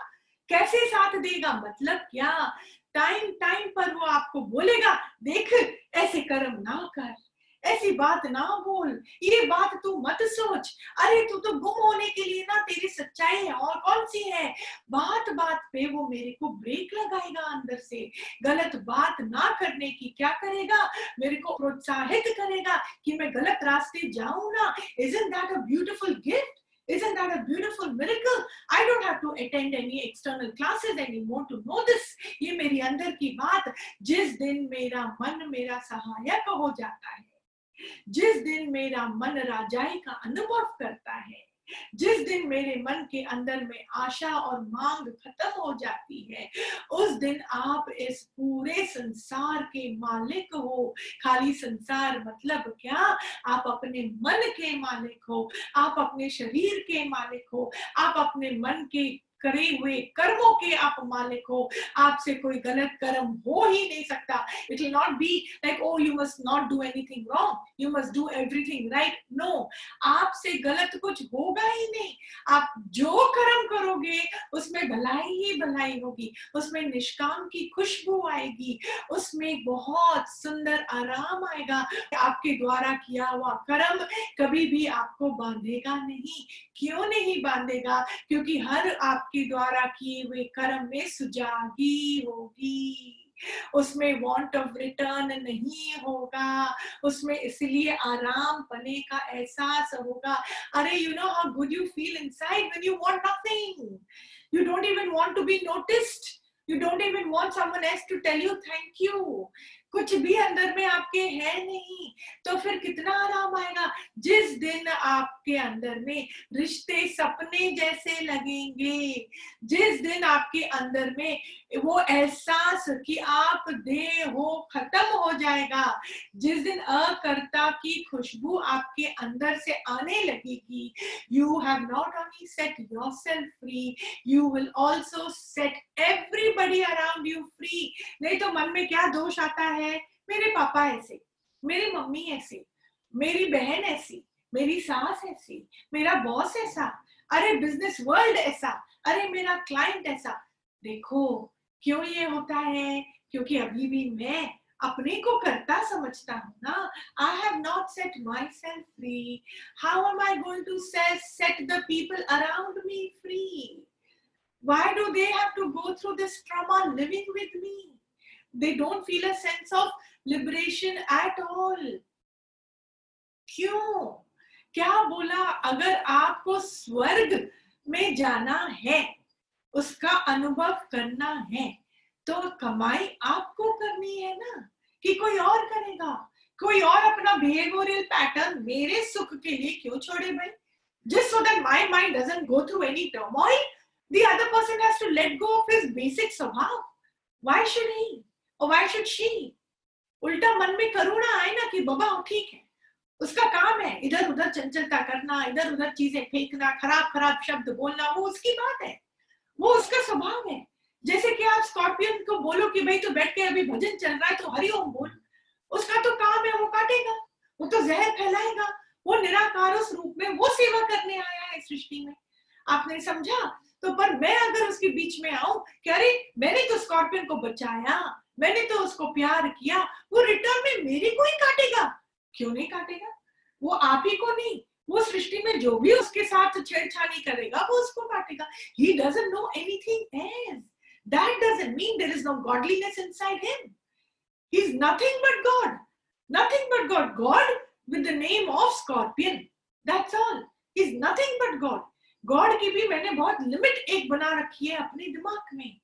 कैसे साथ देगा मतलब क्या? टाइम टाइम पर वो आपको बोलेगा, देख, ऐसे कर्म ना कर। ऐसी बात ना बोल। ये बात तू मत सोच। अरे तू तो गुम होने के लिए ना तेरी सच्चाई है और कौन सी है? बात बात पे वो मेरे को ब्रेक लगाएगा अंदर से। गलत बात ना करने की क्या करेगा? मेरे को प्रोत्साहित करेगा कि मैं गलत रास्ते जाऊँ ना। Is that a beautiful gift Isn't that a beautiful miracle? I don't have to attend any external classes anymore to know this. ये मेरी अंदर की बात जिस दिन मेरा मन मेरा सहायक हो जाता है। जिस दिन मेरा मन राजाई का अनुभव करता है, जिस दिन मेरे मन के अंदर में आशा और मांग खत्म हो जाती है, उस दिन आप इस पूरे संसार के मालिक हो। खाली संसार मतलब क्या? आप अपने मन के मालिक हो, आप अपने शरीर के मालिक हो, आप अपने मन के करे हुए कर्मों के आप मालिक हो। आपसे कोई गलत कर्म हो ही नहीं सकता। It will not be like oh you must not do anything wrong you must do everything right no आपसे गलत कुछ होगा ही नहीं। आप जो कर्म करोगे, उसमें भलाई ही भलाई होगी। उसमें निष्काम की खुशबू आएगी। उसमें बहुत सुंदर आराम आएगा। आपके द्वारा किया हुआ कर्म कभी भी आपको बांधेगा नहीं। क्यों नहीं बांधेगा? क्योंकि हर आपके द्वारा किए हुए कर्म में सुजागी होगी। उसमें वॉन्ट ऑफ़ रिटर्न नहीं होगा। उसमें इसलिए आराम पने का एहसास होगा। अरे you know how good you feel inside when you want nothing you don't even want to be noticed you don't even want someone else to tell you thank you कुछ भी अंदर में आपके है नहीं तो फिर कितना आराम आएगा? जिस दिन आपके अंदर में रिश्ते सपने जैसे लगेंगे। जिस दिन आपके अंदर में वो एहसास कि आप दे हो, खत्म हो जाएगा, जिस दिन अकर्ता की खुशबू आपके अंदर से आने लगेगी you have not only set yourself free you will also set everybody around you free नहीं तो मन में क्या दोष आता है? मेरे पापा ऐसे, मेरी मम्मी ऐसे, मेरी बहन ऐसी मेरी सास ऐसी, मेरा बॉस ऐसा, अरे बिज़नेस वर्ल्ड ऐसा, अरे मेरा क्लाइंट ऐसा। देखो, क्यों ये होता है? क्योंकि अभी भी मैं अपने को करता समझता हूँ ना। I have not set myself free how am I going to set the people around me free why do they have to go through this trauma living with me? They don't feel a sense of liberation at all. क्यों? क्या बोला? अगर आपको स्वर्ग में जाना है, उसका अनुभव करना है तो कमाई आपको करनी है ना? कि कोई और करेगा? कोई और अपना बिहेवियरल पैटर्न मेरे सुख के लिए क्यों छोड़े भाई? Just so that my mind doesn't go through any turmoil, the other person has to let go of his basic स्वभाव. Why should he? Or why should she? उल्टा मन में करुणा आए ना कि, बाबा, ठीक है। उसका काम है इधर उधर चंचलता करना इधर उधर चीज़ें फेंकना खराब खराब शब्द बोलना, वो उसकी बात है। वो उसका स्वभाव है। जैसे कि आप स्कॉर्पियन को बोलो कि भाई तो बैठ के अभी भजन चल रहा है तो हरिओम बोल। उसका तो काम है, वो काटेगा, वो तो जहर फैलाएगा, वो निराकार उस रूप में, वो सेवा करने आया है सृष्टि में। आपने समझा? तो पर मैं अगर उसके बीच में आऊँ कि अरे, मैंने तो स्कॉर्पियन को बचाया, मैंने तो उसको प्यार किया, वो रिटर्न में मेरे को ही काटेगा। क्यों नहीं काटेगा? वो आप ही को नहीं, वो सृष्टि में जो भी उसके साथ छेड़छाड़ी करेगा, वो उसको काटेगा। He doesn't know anything else that doesn't mean there is no godliness inside him. He's nothing but god. Nothing but god. God with the name of scorpion. That's all. He's nothing but god. God की भी मैंने बहुत limit एक बना रखी है अपने दिमाग में।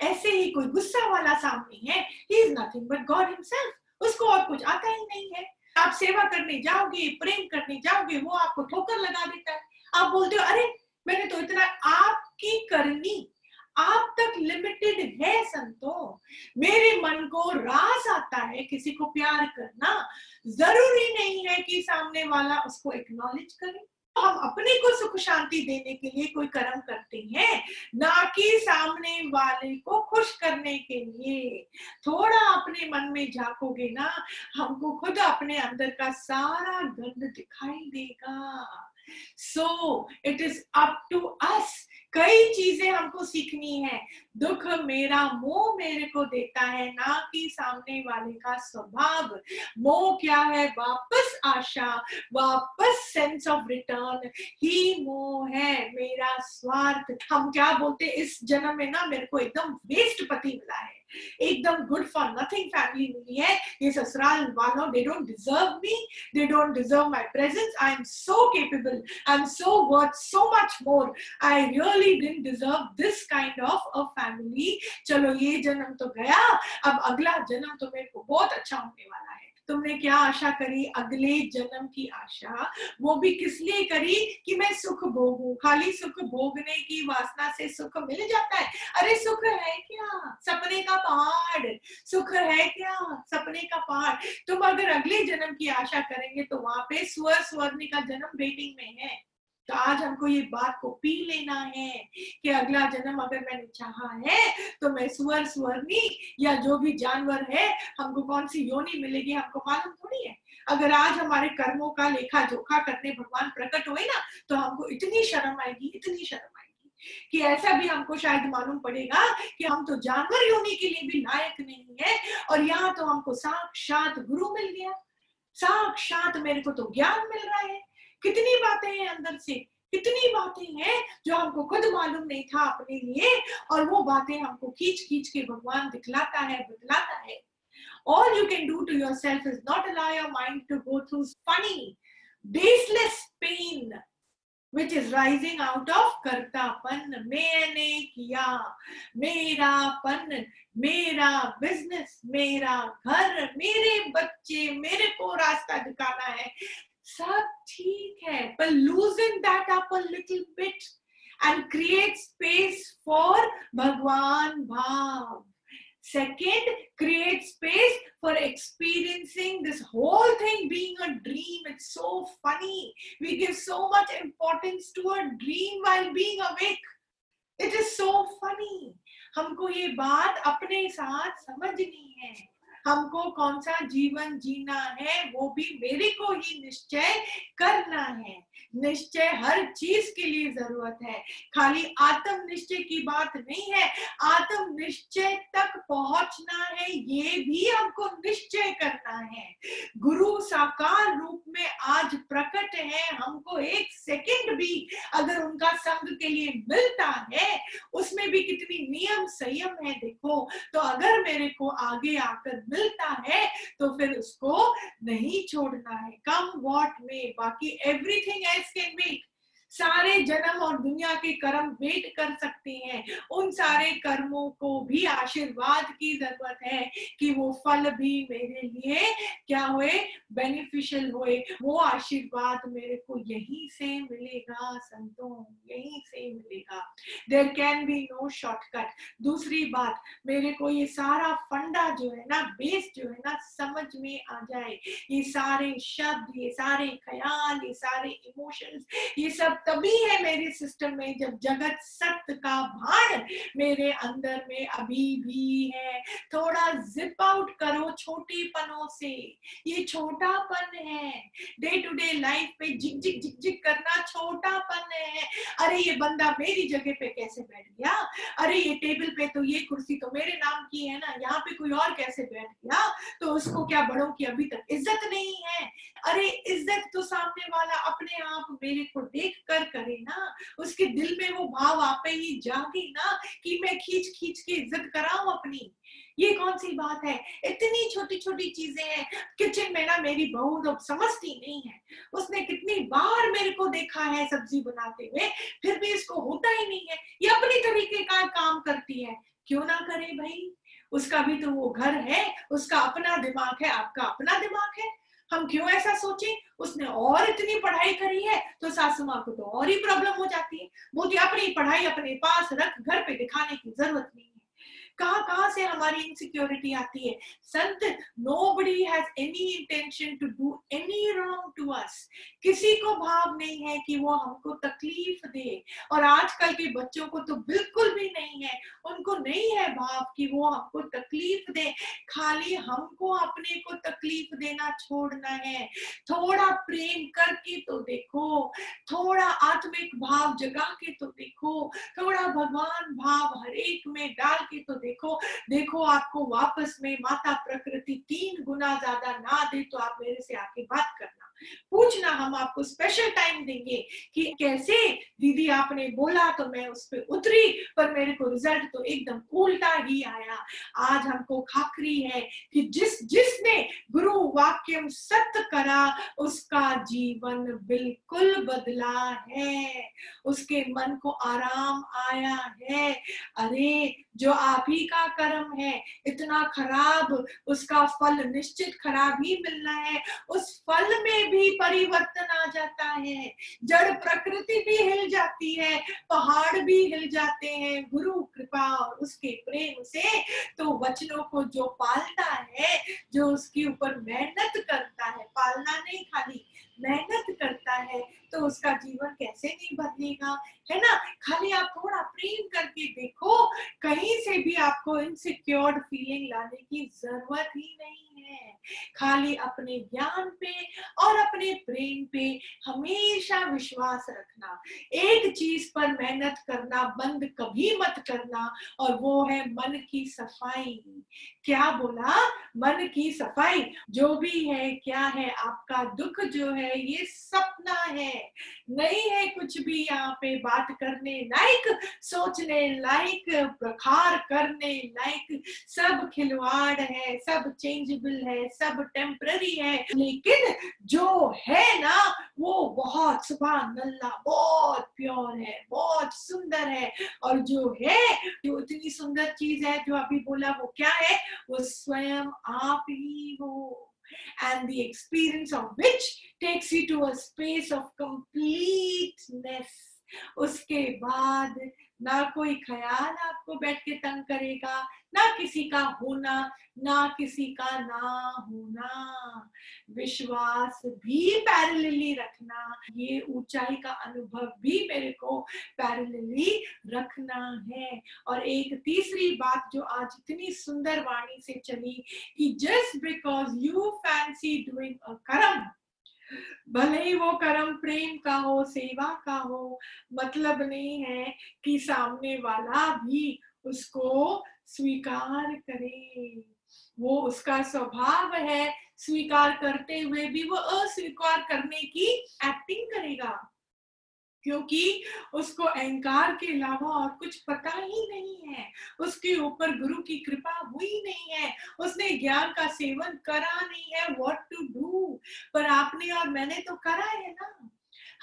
ऐसे ही कोई गुस्सा वाला सामने है। He is nothing but god himself उसको और कुछ आता ही नहीं है। आप सेवा करने जाओगे, प्रेम करने जाओगे, वो आपको ठोकर लगा देता है। आप बोलते हो, अरे, मैंने तो इतना आपकी करनी, आप तक लिमिटेड है संतो। मेरे मन को रास आता है किसी को प्यार करना। ज़रूरी नहीं है कि सामने वाला उसको एक्नॉलेज करे। हम अपने को सुख शांति देने के लिए कोई कर्म करते हैं, ना कि सामने वाले को खुश करने के लिए। थोड़ा अपने मन में झाकोगे ना, हमको खुद अपने अंदर का सारा गंद दिखाई देगा। So it is up to us कई चीज़ें हमको सीखनी है। दुख मेरा मोह मेरे को देता है, ना कि सामने वाले का स्वभाव। मोह क्या है? वापस आशा, वापस सेंस ऑफ़ रिटर्न ही मोह है मेरा स्वार्थ। हम क्या बोलते इस जन्म में ना मेरे को एकदम वेस्ट पति मिला है। एकदम गुड फॉर नथिंग फैमिली मिली है। ये ससुराल वालों they don't deserve me they don't deserve my presence I am so capable I am so worth so much more I really didn't deserve this kind of a family चलो, ये जन्म तो गया, अब अगला जन्म तो मेरे बहुत अच्छा होने वाला है। तुमने क्या आशा करी? अगले जन्म की आशा। वो भी किस लिए करी? कि मैं सुख भोगू। खाली सुख भोगने की वासना से सुख मिल जाता है। अरे सुख है क्या? सपने का पहाड़। सुख है क्या? सपने का पहाड़। तुम अगर अगले जन्म की आशा करेंगे तो वहाँ पे स्वर स्वर्ण का जन्म वेटिंग में है। तो आज हमको ये बात को पी लेना है कि अगला जन्म अगर मैंने चाहा है तो मैं सुअर, सुअरनी या जो भी जानवर है, हमको कौन सी योनि मिलेगी हमको मालूम थोड़ी है। अगर आज हमारे कर्मों का लेखा जोखा करने भगवान प्रकट हुए ना तो हमको इतनी शर्म आएगी, इतनी शर्म आएगी कि ऐसा भी हमको शायद मालूम पड़ेगा कि हम तो जानवर योनि के लिए भी लायक नहीं है और यहाँ तो हमको साक्षात गुरु मिल गया। साक्षात मेरे को तो ज्ञान मिल रहा है। कितनी बातें हैं अंदर से? कितनी बातें हैं जो हमको खुद मालूम नहीं था अपने लिए, और वो बातें हमको खींच खींच के भगवान दिखलाता है, बतलाता है। All you can do to yourself is not allow your mind to go through funny, baseless pain, which is rising out of कर्तापन मैंने किया मेरापन मेरा बिज़नेस मेरा घर, मेरे बच्चे, मेरे को रास्ता दिखाना है सब ठीक है पर losing that up little bit and create space for भगवान भाव second create space for experiencing this whole thing being a dream it's so funny we give so much importance to a dream while being awake it is so funny हमको ये बात अपने साथ समझनी है। हमको कौन सा जीवन जीना है, वो भी मेरे को ही निश्चय करना है। निश्चय हर चीज़ के लिए ज़रूरत है। खाली आत्म निश्चय की बात नहीं है आत्म निश्चय तक पहुँचना है, ये भी हमको निश्चय करना है। गुरु साकार रूप में आज प्रकट है, हमको एक सेकंड भी अगर उनका संग के लिए मिलता है, उसमें भी कितनी नियम संयम है, देखो तो अगर मेरे को आगे आकर मिलता है तो फिर उसको नहीं छोड़ना है। कम वॉट में बाकी एवरीथिंग एल्स कैन वेट सारे जन्म और दुनिया के कर्म वेट कर सकते हैं। उन सारे कर्मों को भी आशीर्वाद की ज़रूरत है कि वो फल भी मेरे लिए क्या हुए? बेनिफिशियल हुए। वो आशीर्वाद मेरे को यहीं से मिलेगा, संतों, यहीं से मिलेगा। There can be no shortcut दूसरी बात, मेरे को ये सारा फंडा जो है ना बेस जो है ना, समझ में आ जाए। ये सारे शब्द, ये सारे ख्याल, ये सारे इमोशंस ये सब तभी है मेरे सिस्टम में जब जगत सत्य का भाण मेरे अंदर में अभी भी है। थोड़ा जिप आउट करो छोटे पनों से। ये छोटापन है। डे टू डे लाइफ में जिक जिक जिक जिक करना छोटापन है। अरे ये बंदा मेरी जगह पे कैसे बैठ गया? अरे ये टेबल पे तो ये कुर्सी तो मेरे नाम की है ना। यहाँ पे कोई और कैसे बैठ गया? तो उसको क्या बड़ों की अभी तक इज़्ज़त नहीं है? अरे इज़्ज़त तो सामने वाला अपने आप मेरे को देख कर करे ना, उसके दिल में वो भाव आपे ही जागे ना कि मैं खींच खींच के इज़्ज़त कराऊं अपनी। ये कौन सी बात है? इतनी छोटी छोटी चीज़ें हैं। किचन में ना मेरी बहू तो समझती नहीं है। उसने कितनी बार मेरे को देखा है सब्ज़ी बनाते हुए, फिर भी इसको होता ही नहीं है। ये अपनी तरीके का काम करती है। क्यों ना करे भाई? उसका भी तो वो घर है, उसका अपना दिमाग है, आपका अपना दिमाग है। हम क्यों ऐसा सोचें? उसने और इतनी पढ़ाई करी है तो सासू माँ को तो और ही प्रॉब्लम हो जाती है। बोलती, अपनी पढ़ाई अपने पास रख, घर पे दिखाने की ज़रूरत नहीं है। कहाँ कहाँ से हमारी इनसिक्योरिटी आती है? संत nobody has any intention to do any wrong to us किसी को भाव नहीं है कि वो हमको तकलीफ़ दे। और आजकल के बच्चों को तो बिल्कुल भी नहीं है। उनको नहीं है भाव कि वो हमको तकलीफ़ दे। खाली हमको अपने को तकलीफ़ देना छोड़ना है। थोड़ा प्रेम करके तो देखो। थोड़ा आत्मिक भाव जगा के तो देखो। थोड़ा भगवान भाव हरेक में डाल के तो देखो देखो देखो आपको वापस में माता प्रकृति तीन गुना ज़्यादा ना दे तो आप मेरे से आके बात करना। पूछना हम आपको स्पेशल टाइम देंगे कि कैसे दीदी आपने बोला तो मैं उस पर उतरी, पर मेरे को रिज़ल्ट तो एकदम उल्टा ही आया। आज हमको खाकरी है कि जिस, जिसने गुरु वाक्य सत्य करा, उसका जीवन बिल्कुल बदला है। उसके मन को आराम आया है। अरे, जो आप ही का कर्म है, इतना खराब, उसका फल निश्चित खराब ही मिलना है। उस फल में भी परिवर्तन आ जाता है। जड़ प्रकृति भी हिल जाती है, पहाड़ भी हिल जाते हैं। गुरु कृपा और उसके प्रेम से तो वचनों को जो पालता है, जो उसके ऊपर मेहनत करता है, पालना नहीं खाली, मेहनत करता है तो उसका जीवन कैसे नहीं बदलेगा? है ना? खाली आप थोड़ा प्रेम करके देखो, कहीं से भी आपको इनसिक्योर्ड फीलिंग लाने की ज़रूरत ही नहीं। है खाली अपने ज्ञान पे और अपने प्रेम पे हमेशा विश्वास रखना। एक चीज़ पर मेहनत करना, बंद कभी मत करना, और वो है मन की सफ़ाई। क्या बोला? मन की सफ़ाई। जो भी है, क्या है, आपका दुख जो है, ये सपना है। नहीं है कुछ भी यहाँ पे बात करने लायक, सोचने लायक, प्रखार करने लायक। सब खिलवाड़ है, सब चेंजेबल है, सब टेम्पररी है, लेकिन जो है ना, वो बहुत सुबह नल्ला बहुत प्योर है, बहुत सुंदर है। और जो है, जो इतनी सुंदर चीज़ है, जो अभी बोला, वो क्या है? वो स्वयं आप ही हो। And the experience of which takes you to a space of completeness. उसके बाद ना कोई ख्याल आपको बैठ के तंग करेगा, ना किसी का होना, ना किसी का ना होना। विश्वास भी पैरेलली रखना, ये ऊंचाई का अनुभव भी मेरे को पैरेलली रखना है। और एक तीसरी बात जो आज इतनी सुंदर वाणी से चली कि just because you fancy doing a कर्म भले ही वो कर्म प्रेम का हो, सेवा का हो मतलब नहीं है कि सामने वाला भी उसको स्वीकार करे। वो उसका स्वभाव है, स्वीकार करते हुए भी वो अस्वीकार करने की क्योंकि उसको अहंकार के अलावा और कुछ पता ही नहीं है। उसके ऊपर गुरु की कृपा हुई नहीं है। उसने ज्ञान का सेवन करा नहीं है व्हाट टू डू पर आपने और मैंने तो करा है ना।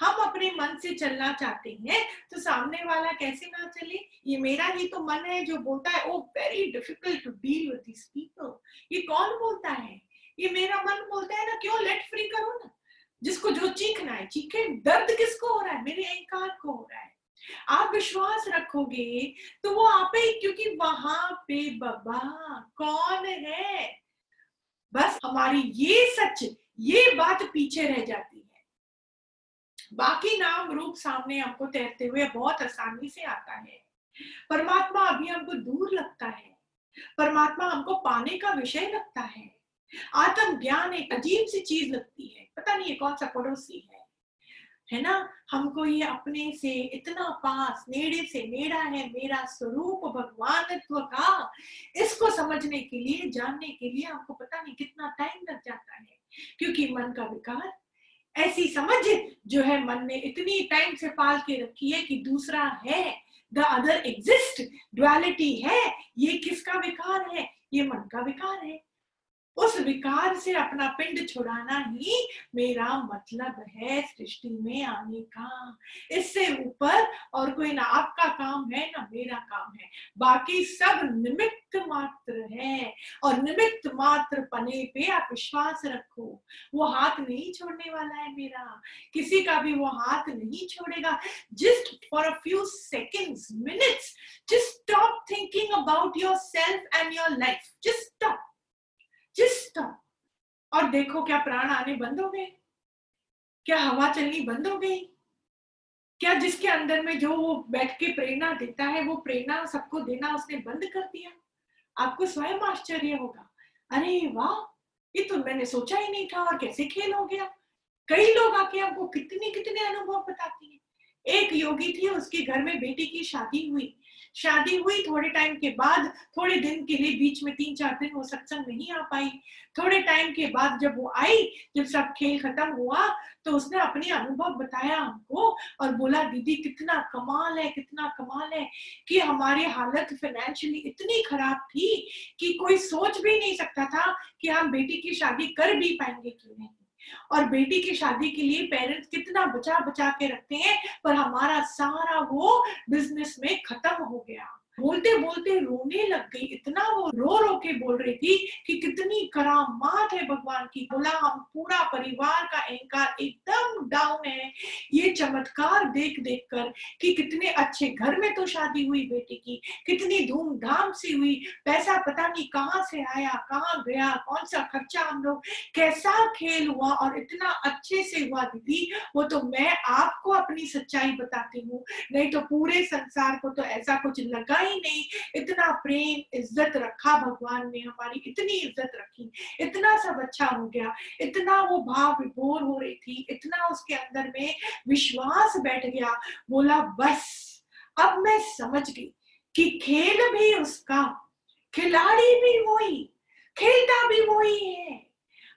हम अपने मन से चलना चाहते हैं तो सामने वाला कैसे ना चले? ये मेरा ही तो मन है जो बोलता है ओ very difficult to deal with this people ये कौन बोलता है? ये मेरा मन बोलता है ना, क्यों? लेट फ्री करो ना। जिसको जो चीखना है, चीखे, दर्द किसको हो रहा है? मेरे अहंकार को हो रहा है। आप विश्वास रखोगे तो वो आप ही क्योंकि वहाँ पे बाबा कौन है? बस हमारी ये सच, ये बात पीछे रह जाती है। बाकी नाम रूप सामने हमको तैरते हुए बहुत आसानी से आता है। परमात्मा अभी हमको दूर लगता है। परमात्मा हमको पाने का विषय लगता है। आत्म ज्ञान एक अजीब सी चीज़ लगती है। पता नहीं ये कौन सा पड़ोसी है। है ना? हमको ये अपने से इतना पास, नेड़े से नेड़ा है, मेरा स्वरूप भगवानत्व का, इसको समझने के लिए, जानने के लिए आपको पता नहीं कितना टाइम लग जाता है। क्योंकि मन का विकार ऐसी समझ जो है मन ने इतनी टाइम से पाल के रखी है कि दूसरा है द अदर एग्जिस्ट ड्वालिटी है, ये किसका विकार है? ये मन का विकार है। उस विकार से अपना पिंड छुड़ाना ही मेरा मतलब है सृष्टि में आने का। इससे ऊपर और कोई ना आपका काम है, ना मेरा काम है। बाकी सब निमित्त मात्र है और निमित्त मात्र पने पे आप विश्वास रखो। वो हाथ नहीं छोड़ने वाला है मेरा। किसी का भी वो हाथ नहीं छोड़ेगा। Just for a few seconds minutes just stop thinking about yourself and your life just stop जिस और देखो क्या प्राण आने बंद हो गए। क्या हवा चलनी बंद हो गई। क्या जिसके अंदर में जो वो बैठ के प्रेरणा देता है, वो प्रेरणा सबको देना उसने बंद कर दिया। आपको स्वयं आश्चर्य होगा। अरे वाह, ये तो मैंने सोचा ही नहीं था और कैसे खेल हो गया। कई लोग आके आपको कितने कितने अनुभव बताती हैं। एक योगी थी, उसके घर में बेटी की शादी हुई। शादी हुई, थोड़े टाइम के बाद, थोड़े दिन के लिए बीच में तीन चार दिन वो सत्संग नहीं आ पाई। थोड़े टाइम के बाद जब वो आई, जब सब खेल खत्म हुआ तो उसने अपने अनुभव बताया हमको और बोला, दीदी, कितना कमाल है, कितना कमाल है कि हमारी हालत फाइनेंशियली इतनी खराब थी कि कोई सोच भी नहीं सकता था कि हम बेटी की शादी कर भी पाएँगे कि नहीं। और बेटी की शादी के लिए पेरेंट्स कितना बचा बचा के रखते हैं, पर हमारा सारा वो बिज़नेस में खत्म हो गया। बोलते बोलते रोने लग गई। इतना वो रो रो के बोल रही थी कि कितनी करामात है भगवान की। बोला हम पूरा परिवार का अहंकार एकदम डाउन है। ये चमत्कार देख देख कर कि कितने अच्छे घर में तो शादी हुई बेटी की, कितनी धूमधाम से हुई। पैसा पता नहीं कहाँ से आया, कहाँ गया कौन सा खर्चा हम लोग, कैसा खेल हुआ और इतना अच्छे से हुआ दीदी। वो तो मैं आपको अपनी सच्चाई बताती हूँ। नहीं तो पूरे संसार को तो ऐसा कुछ लगा ही नहीं, इतना प्रेम, इज़्ज़त रखा भगवान ने हमारी, इतनी इज़्ज़त रखी। इतना सब अच्छा हो गया, इतना वो भाव विभोर हो रही थी, इतना उसके अंदर में विश्वास बैठ गया। बोला, बस, अब मैं समझ गई कि खेल भी उसका, खिलाड़ी भी वही, खेलता भी वही है।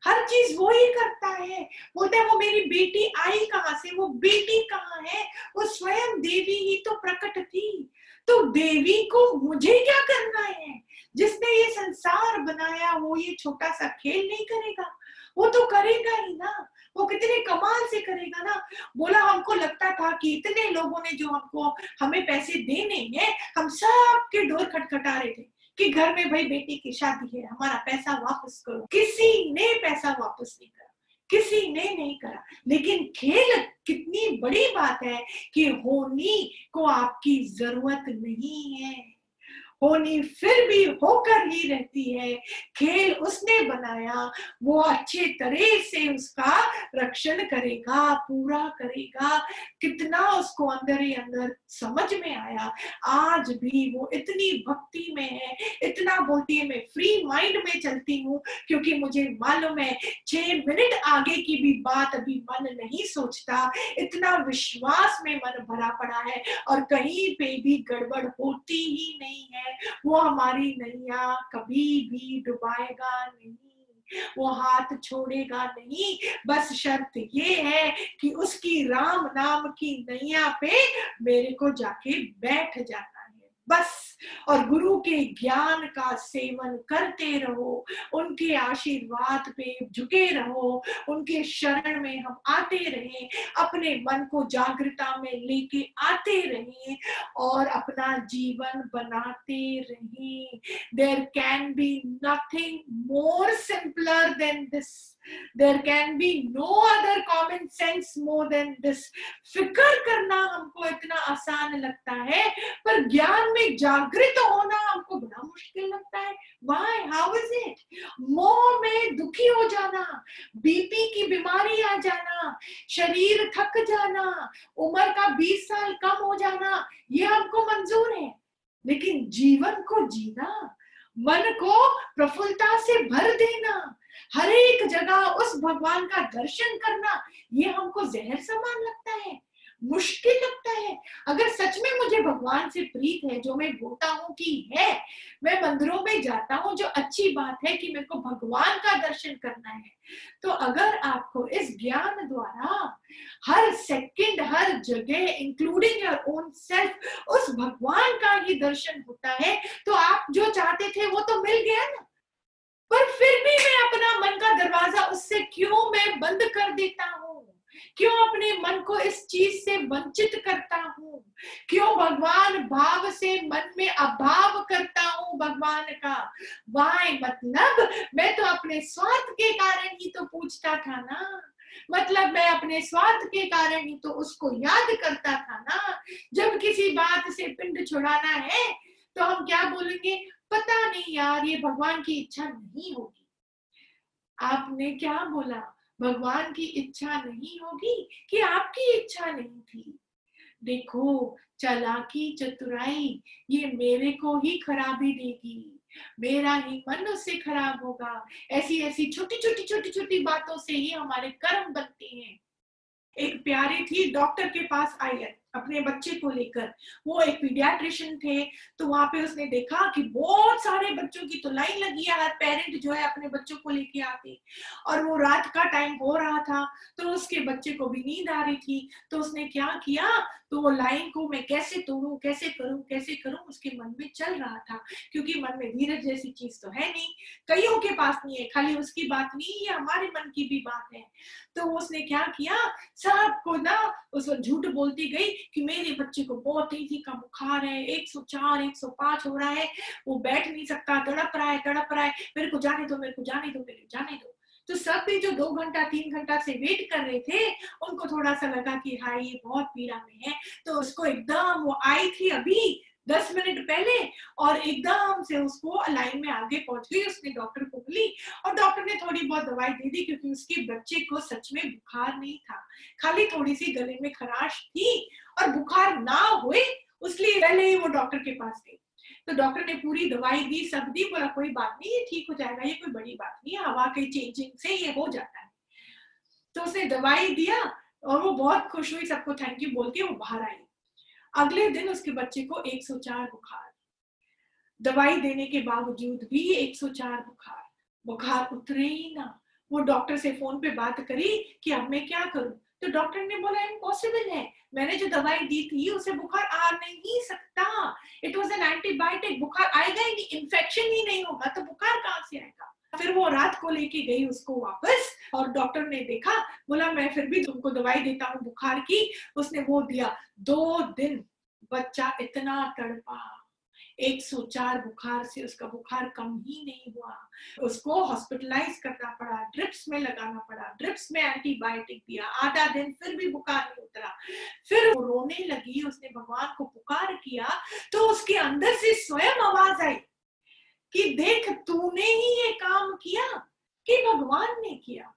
हर चीज़ वो ही करता है। बोलते वो मेरी बेटी आई कहाँ से? वो बेटी कहाँ है? वो स्वयं देवी ही तो प्रकट थी। तो देवी को मुझे क्या करना है? जिसने ये संसार बनाया, वो ये छोटा सा खेल नहीं करेगा। वो तो करेगा ही ना। वो कितने कमाल से करेगा ना। बोला, हमको लगता था कि इतने लोगों ने जो हमको, हमें पैसे देने हैं, हम सब के डोर खटखटा रहे थे कि घर में भाई बेटी की शादी है, हमारा पैसा वापस करो। किसी ने पैसा वापस नहीं करा। किसी ने नहीं करा। लेकिन खेल कितनी बड़ी बात है कि होनी को आपकी ज़रूरत नहीं है। होनी फिर भी होकर ही रहती है। खेल उसने बनाया, वो अच्छे तरह से उसका रक्षण करेगा, पूरा करेगा। कितना उसको अंदर ही अंदर समझ में आया। आज भी वो इतनी भक्ति में है, इतना बोलती है, मैं फ्री माइंड में चलती हूँ, क्योंकि मुझे मालूम है, छह मिनट आगे की भी बात अभी मन नहीं सोचता। इतना विश्वास में मन भरा पड़ा है और कहीं पे भी गड़बड़ होती ही नहीं है। वो हमारी नैया कभी भी डुबाएगा नहीं, वो हाथ छोड़ेगा नहीं। बस शर्त ये है कि उसकी राम नाम की नैया पे मेरे को जाके बैठ जाना। बस, और गुरु के ज्ञान का सेवन करते रहो, उनके आशीर्वाद पे झुके रहो, उनके शरण में हम आते रहे, अपने मन को जागृता में लेके आते रहे, और अपना जीवन बनाते रहे। There can be nothing more simpler than this there can be no other common sense more than this. फ़िक्र करना हमको इतना आसान लगता है, पर ज्ञान में जागृत होना हमको बड़ा मुश्किल लगता है। Why? How is it? मोह में दुखी हो जाना बीपी की बीमारी आ जाना, शरीर थक जाना, उम्र का 20 साल कम हो जाना, ये हमको मंजूर है। लेकिन जीवन को जीना, मन को प्रफुल्लता से भर देना हर एक जगह उस भगवान का दर्शन करना, ये हमको जहर समान लगता है, मुश्किल लगता है। अगर सच में मुझे भगवान से प्रीत है, जो मैं बोलता हूँ कि है, मैं मंदिरों में जाता हूँ, जो अच्छी बात है कि मेरे को भगवान का दर्शन करना है तो अगर आपको इस ज्ञान द्वारा हर सेकंड हर जगह इंक्लूडिंग योर ओन सेल्फ उस भगवान का ही दर्शन होता है तो आप जो चाहते थे, वो तो मिल गया ना। पर फिर भी मैं अपना मन का दरवाज़ा उससे क्यों मैं बंद कर देता हूँ? क्यों अपने मन को इस चीज़ से वंचित करता हूँ? क्यों भगवान भाव से मन में अभाव करता हूँ भगवान का? वाय मतलब मैं तो अपने स्वार्थ के कारण ही तो पूछता था ना। मतलब मैं अपने स्वार्थ के कारण ही तो उसको याद करता था ना। जब किसी बात से पिंड छुड़ाना है तो हम क्या बोलेंगे? पता नहीं यार, ये भगवान की इच्छा नहीं होगी। आपने क्या बोला? भगवान की इच्छा नहीं होगी कि आपकी इच्छा नहीं थी। देखो, चलाकी, चतुराई, ये मेरे को ही खराबी देगी। मेरा ही मन उससे खराब होगा। ऐसी ऐसी छोटी छोटी छोटी छोटी बातों से ही हमारे कर्म बनते हैं। एक प्यारी थी डॉक्टर के पास आई है। अपने बच्चे को लेकर। वो एक पीडियाट्रिशियन थे तो वहाँ पे उसने देखा कि बहुत सारे बच्चों की तो लाइन लगी है, हर पेरेंट जो है अपने बच्चों को लेके आते। और वो रात का टाइम हो रहा था तो उसके बच्चे को भी नींद आ रही थी। तो उसने क्या किया तो वो लाइन को मैं कैसे तोड़ू, कैसे करूँ कैसे करूँ, उसके मन में चल रहा था। क्योंकि मन में धीरज जैसी चीज़ तो है नहीं। कईयों के पास नहीं है, खाली उसकी बात नहीं, ये हमारे मन की भी बात है। तो उसने क्या किया, सबको ना, उस झूठ बोलती गई कि मेरे बच्चे को बहुत तेज़ी का बुखार है 104 105 हो रहा है, वो बैठ नहीं सकता, तड़प रहा है, तड़प रहा है, मेरे को जाने दो, मेरे को जाने दो, मेरे को जाने दो। तो सब भी जो दो घंटा, तीन घंटा से वेट कर रहे थे, उनको थोड़ा सा लगा कि हाँ ये बहुत पीड़ा में है। तो उसको एकदम वो आई थी अभी, दस मिनट पहले, और एकदम से उसको लाइन में आगे पहुँच गई, उसने डॉक्टर को बोली, और डॉक्टर ने थोड़ी बहुत दवाई दे दी, क्योंकि उसके बच्चे को सच में बुखार नहीं था। खाली थोड़ी सी गले में खराश थी और बुखार ना हुए उसलिए पहले ही वो डॉक्टर के पास गई। तो डॉक्टर ने पूरी दवाई दी, सब दी, बोला, कोई बात नहीं, ये ठीक हो जाएगा, ये कोई बड़ी बात नहीं हवा के चेंजिंग से ये हो जाता है। तो उसने दवाई दिया और वो बहुत खुश हुई, सबको थैंक यू बोल के वो बाहर आई। अगले दिन उसके बच्चे को 104 बुखार। दवाई देने के बावजूद भी 104 बुखार। बुखार उतरे ही ना। वो डॉक्टर से फ़ोन पे बात करी कि अब मैं क्या करूँ? तो डॉक्टर ने बोला इम्पॉसिबल है। मैंने जो दवाई दी थी, उसे बुखार आ नहीं सकता। इट वॉज़ एन एंटीबायोटिक बुखार आएगा ही नहीं इन्फेक्शन ही नहीं होगा तो बुखार कहाँ से आएगा? फिर वो रात को लेके गई उसको वापस, और डॉक्टर ने देखा, बोला, मैं फिर भी तुमको दवाई देता हूँ बुखार की। उसने वो दिया, दो दिन, बच्चा इतना तड़पा। 104 बुखार से उसका बुखार कम ही नहीं हुआ। उसको हॉस्पिटलाइज करना पड़ा ड्रिप्स में लगाना पड़ा ड्रिप्स में एंटीबायोटिक दिया, आधा दिन फिर भी बुखार नहीं उतरा। फिर वो रोने लगी, उसने भगवान को पुकार किया तो उसके अंदर से स्वयं आवाज़ आई कि देख, तूने ही ये काम किया कि भगवान ने किया।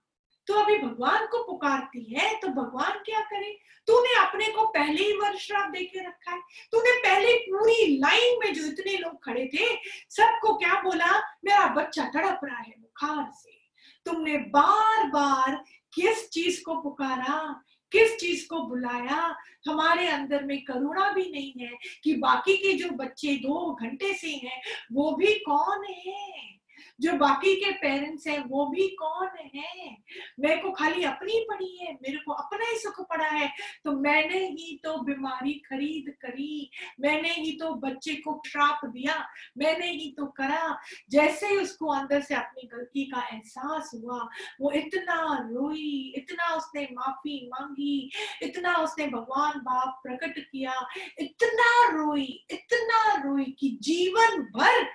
तो अभी भगवान को पुकारती है तो भगवान क्या करे? तूने अपने को पहले ही वर्ष श्राप दे के रखा है। तूने पहले पूरी लाइन में जो इतने लोग खड़े थे, सबको क्या बोला? मेरा बच्चा तड़प रहा है बुखार से। तुमने बार बार किस चीज़ को पुकारा? किस चीज़ को बुलाया? हमारे अंदर में करुणा भी नहीं है कि बाकी के जो बच्चे दो घंटे से हैं, वो भी कौन है? जो बाकी के पेरेंट्स हैं, वो भी कौन है? मेरे को खाली अपनी पड़ी है, मेरे को अपना ही सुख पड़ा है। तो मैंने ही तो बीमारी खरीद करी, मैंने ही तो बच्चे को श्राप दिया, मैंने ही तो करा। जैसे ही उसको अंदर से अपनी गलती का एहसास हुआ, वो इतना रोई, इतना उसने माफ़ी मांगी, इतना उसने भगवान बाप प्रकट किया, इतना रोई इतना रोई कि जीवन भर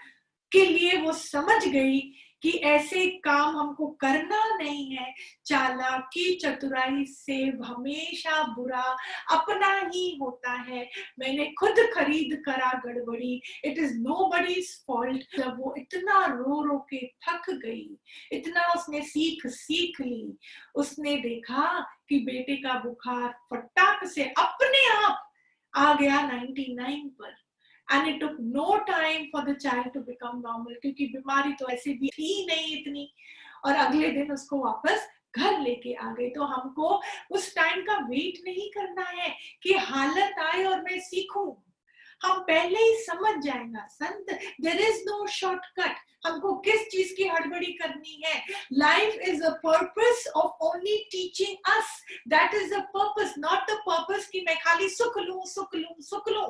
के लिए वो समझ गई कि ऐसे काम हमको करना नहीं है। चालाकी चतुराई से हमेशा बुरा अपना ही होता है। मैंने खुद खरीद करा गड़बड़ी। It is nobody's fault जब वो इतना रो रो के थक गई। इतना उसने सीख सीख ली। उसने देखा कि बेटे का बुखार फटाक से अपने आप आ गया 99 पर। And it took no time for the child to become normal क्योंकि बीमारी तो ऐसे भी थी नहीं इतनी। और अगले दिन उसको वापस घर लेके आ गए। तो हमको उस टाइम का वेट नहीं करना है कि हालत आए और मैं सीखूं। हम पहले ही समझ जाएगा, संत देर इज़ नो शॉर्टकट हमको किस चीज़ की हड़बड़ी करनी है? Life is a purpose of only teaching us that is a purpose not the purpose कि मैं खाली सुख लू सुख लू सुख लू।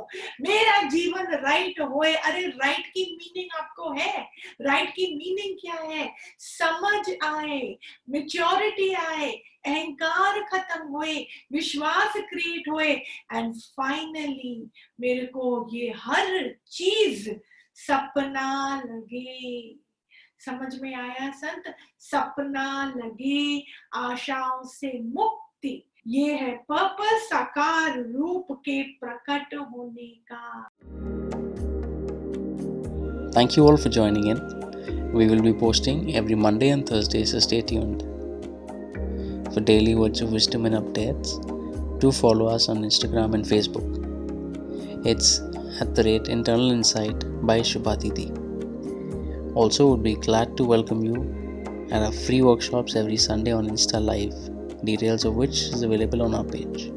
मेरा जीवन राइट होए। अरे राइट की मीनिंग आपको है? राइट की मीनिंग क्या है? समझ आए मेच्योरिटी आए, अहंकार खत्म हुए, विश्वास क्रिएट हुए। एंड फाइनली मेरे को ये हर चीज़ सपना लगे समझ में आया संत सपना लगे आशाओं से मुक्ति ये है पर्पस साकार रूप के प्रकट होने का Thank you all for joining in. We will be posting every Monday and Thursday, so stay tuned. For daily words of wisdom and updates, do follow us on Instagram and Facebook. It's at the rate Internal Insight by Shubhatiti. Also, would be glad to welcome you at our free workshops every Sunday on Insta Live, details of which is available on our page.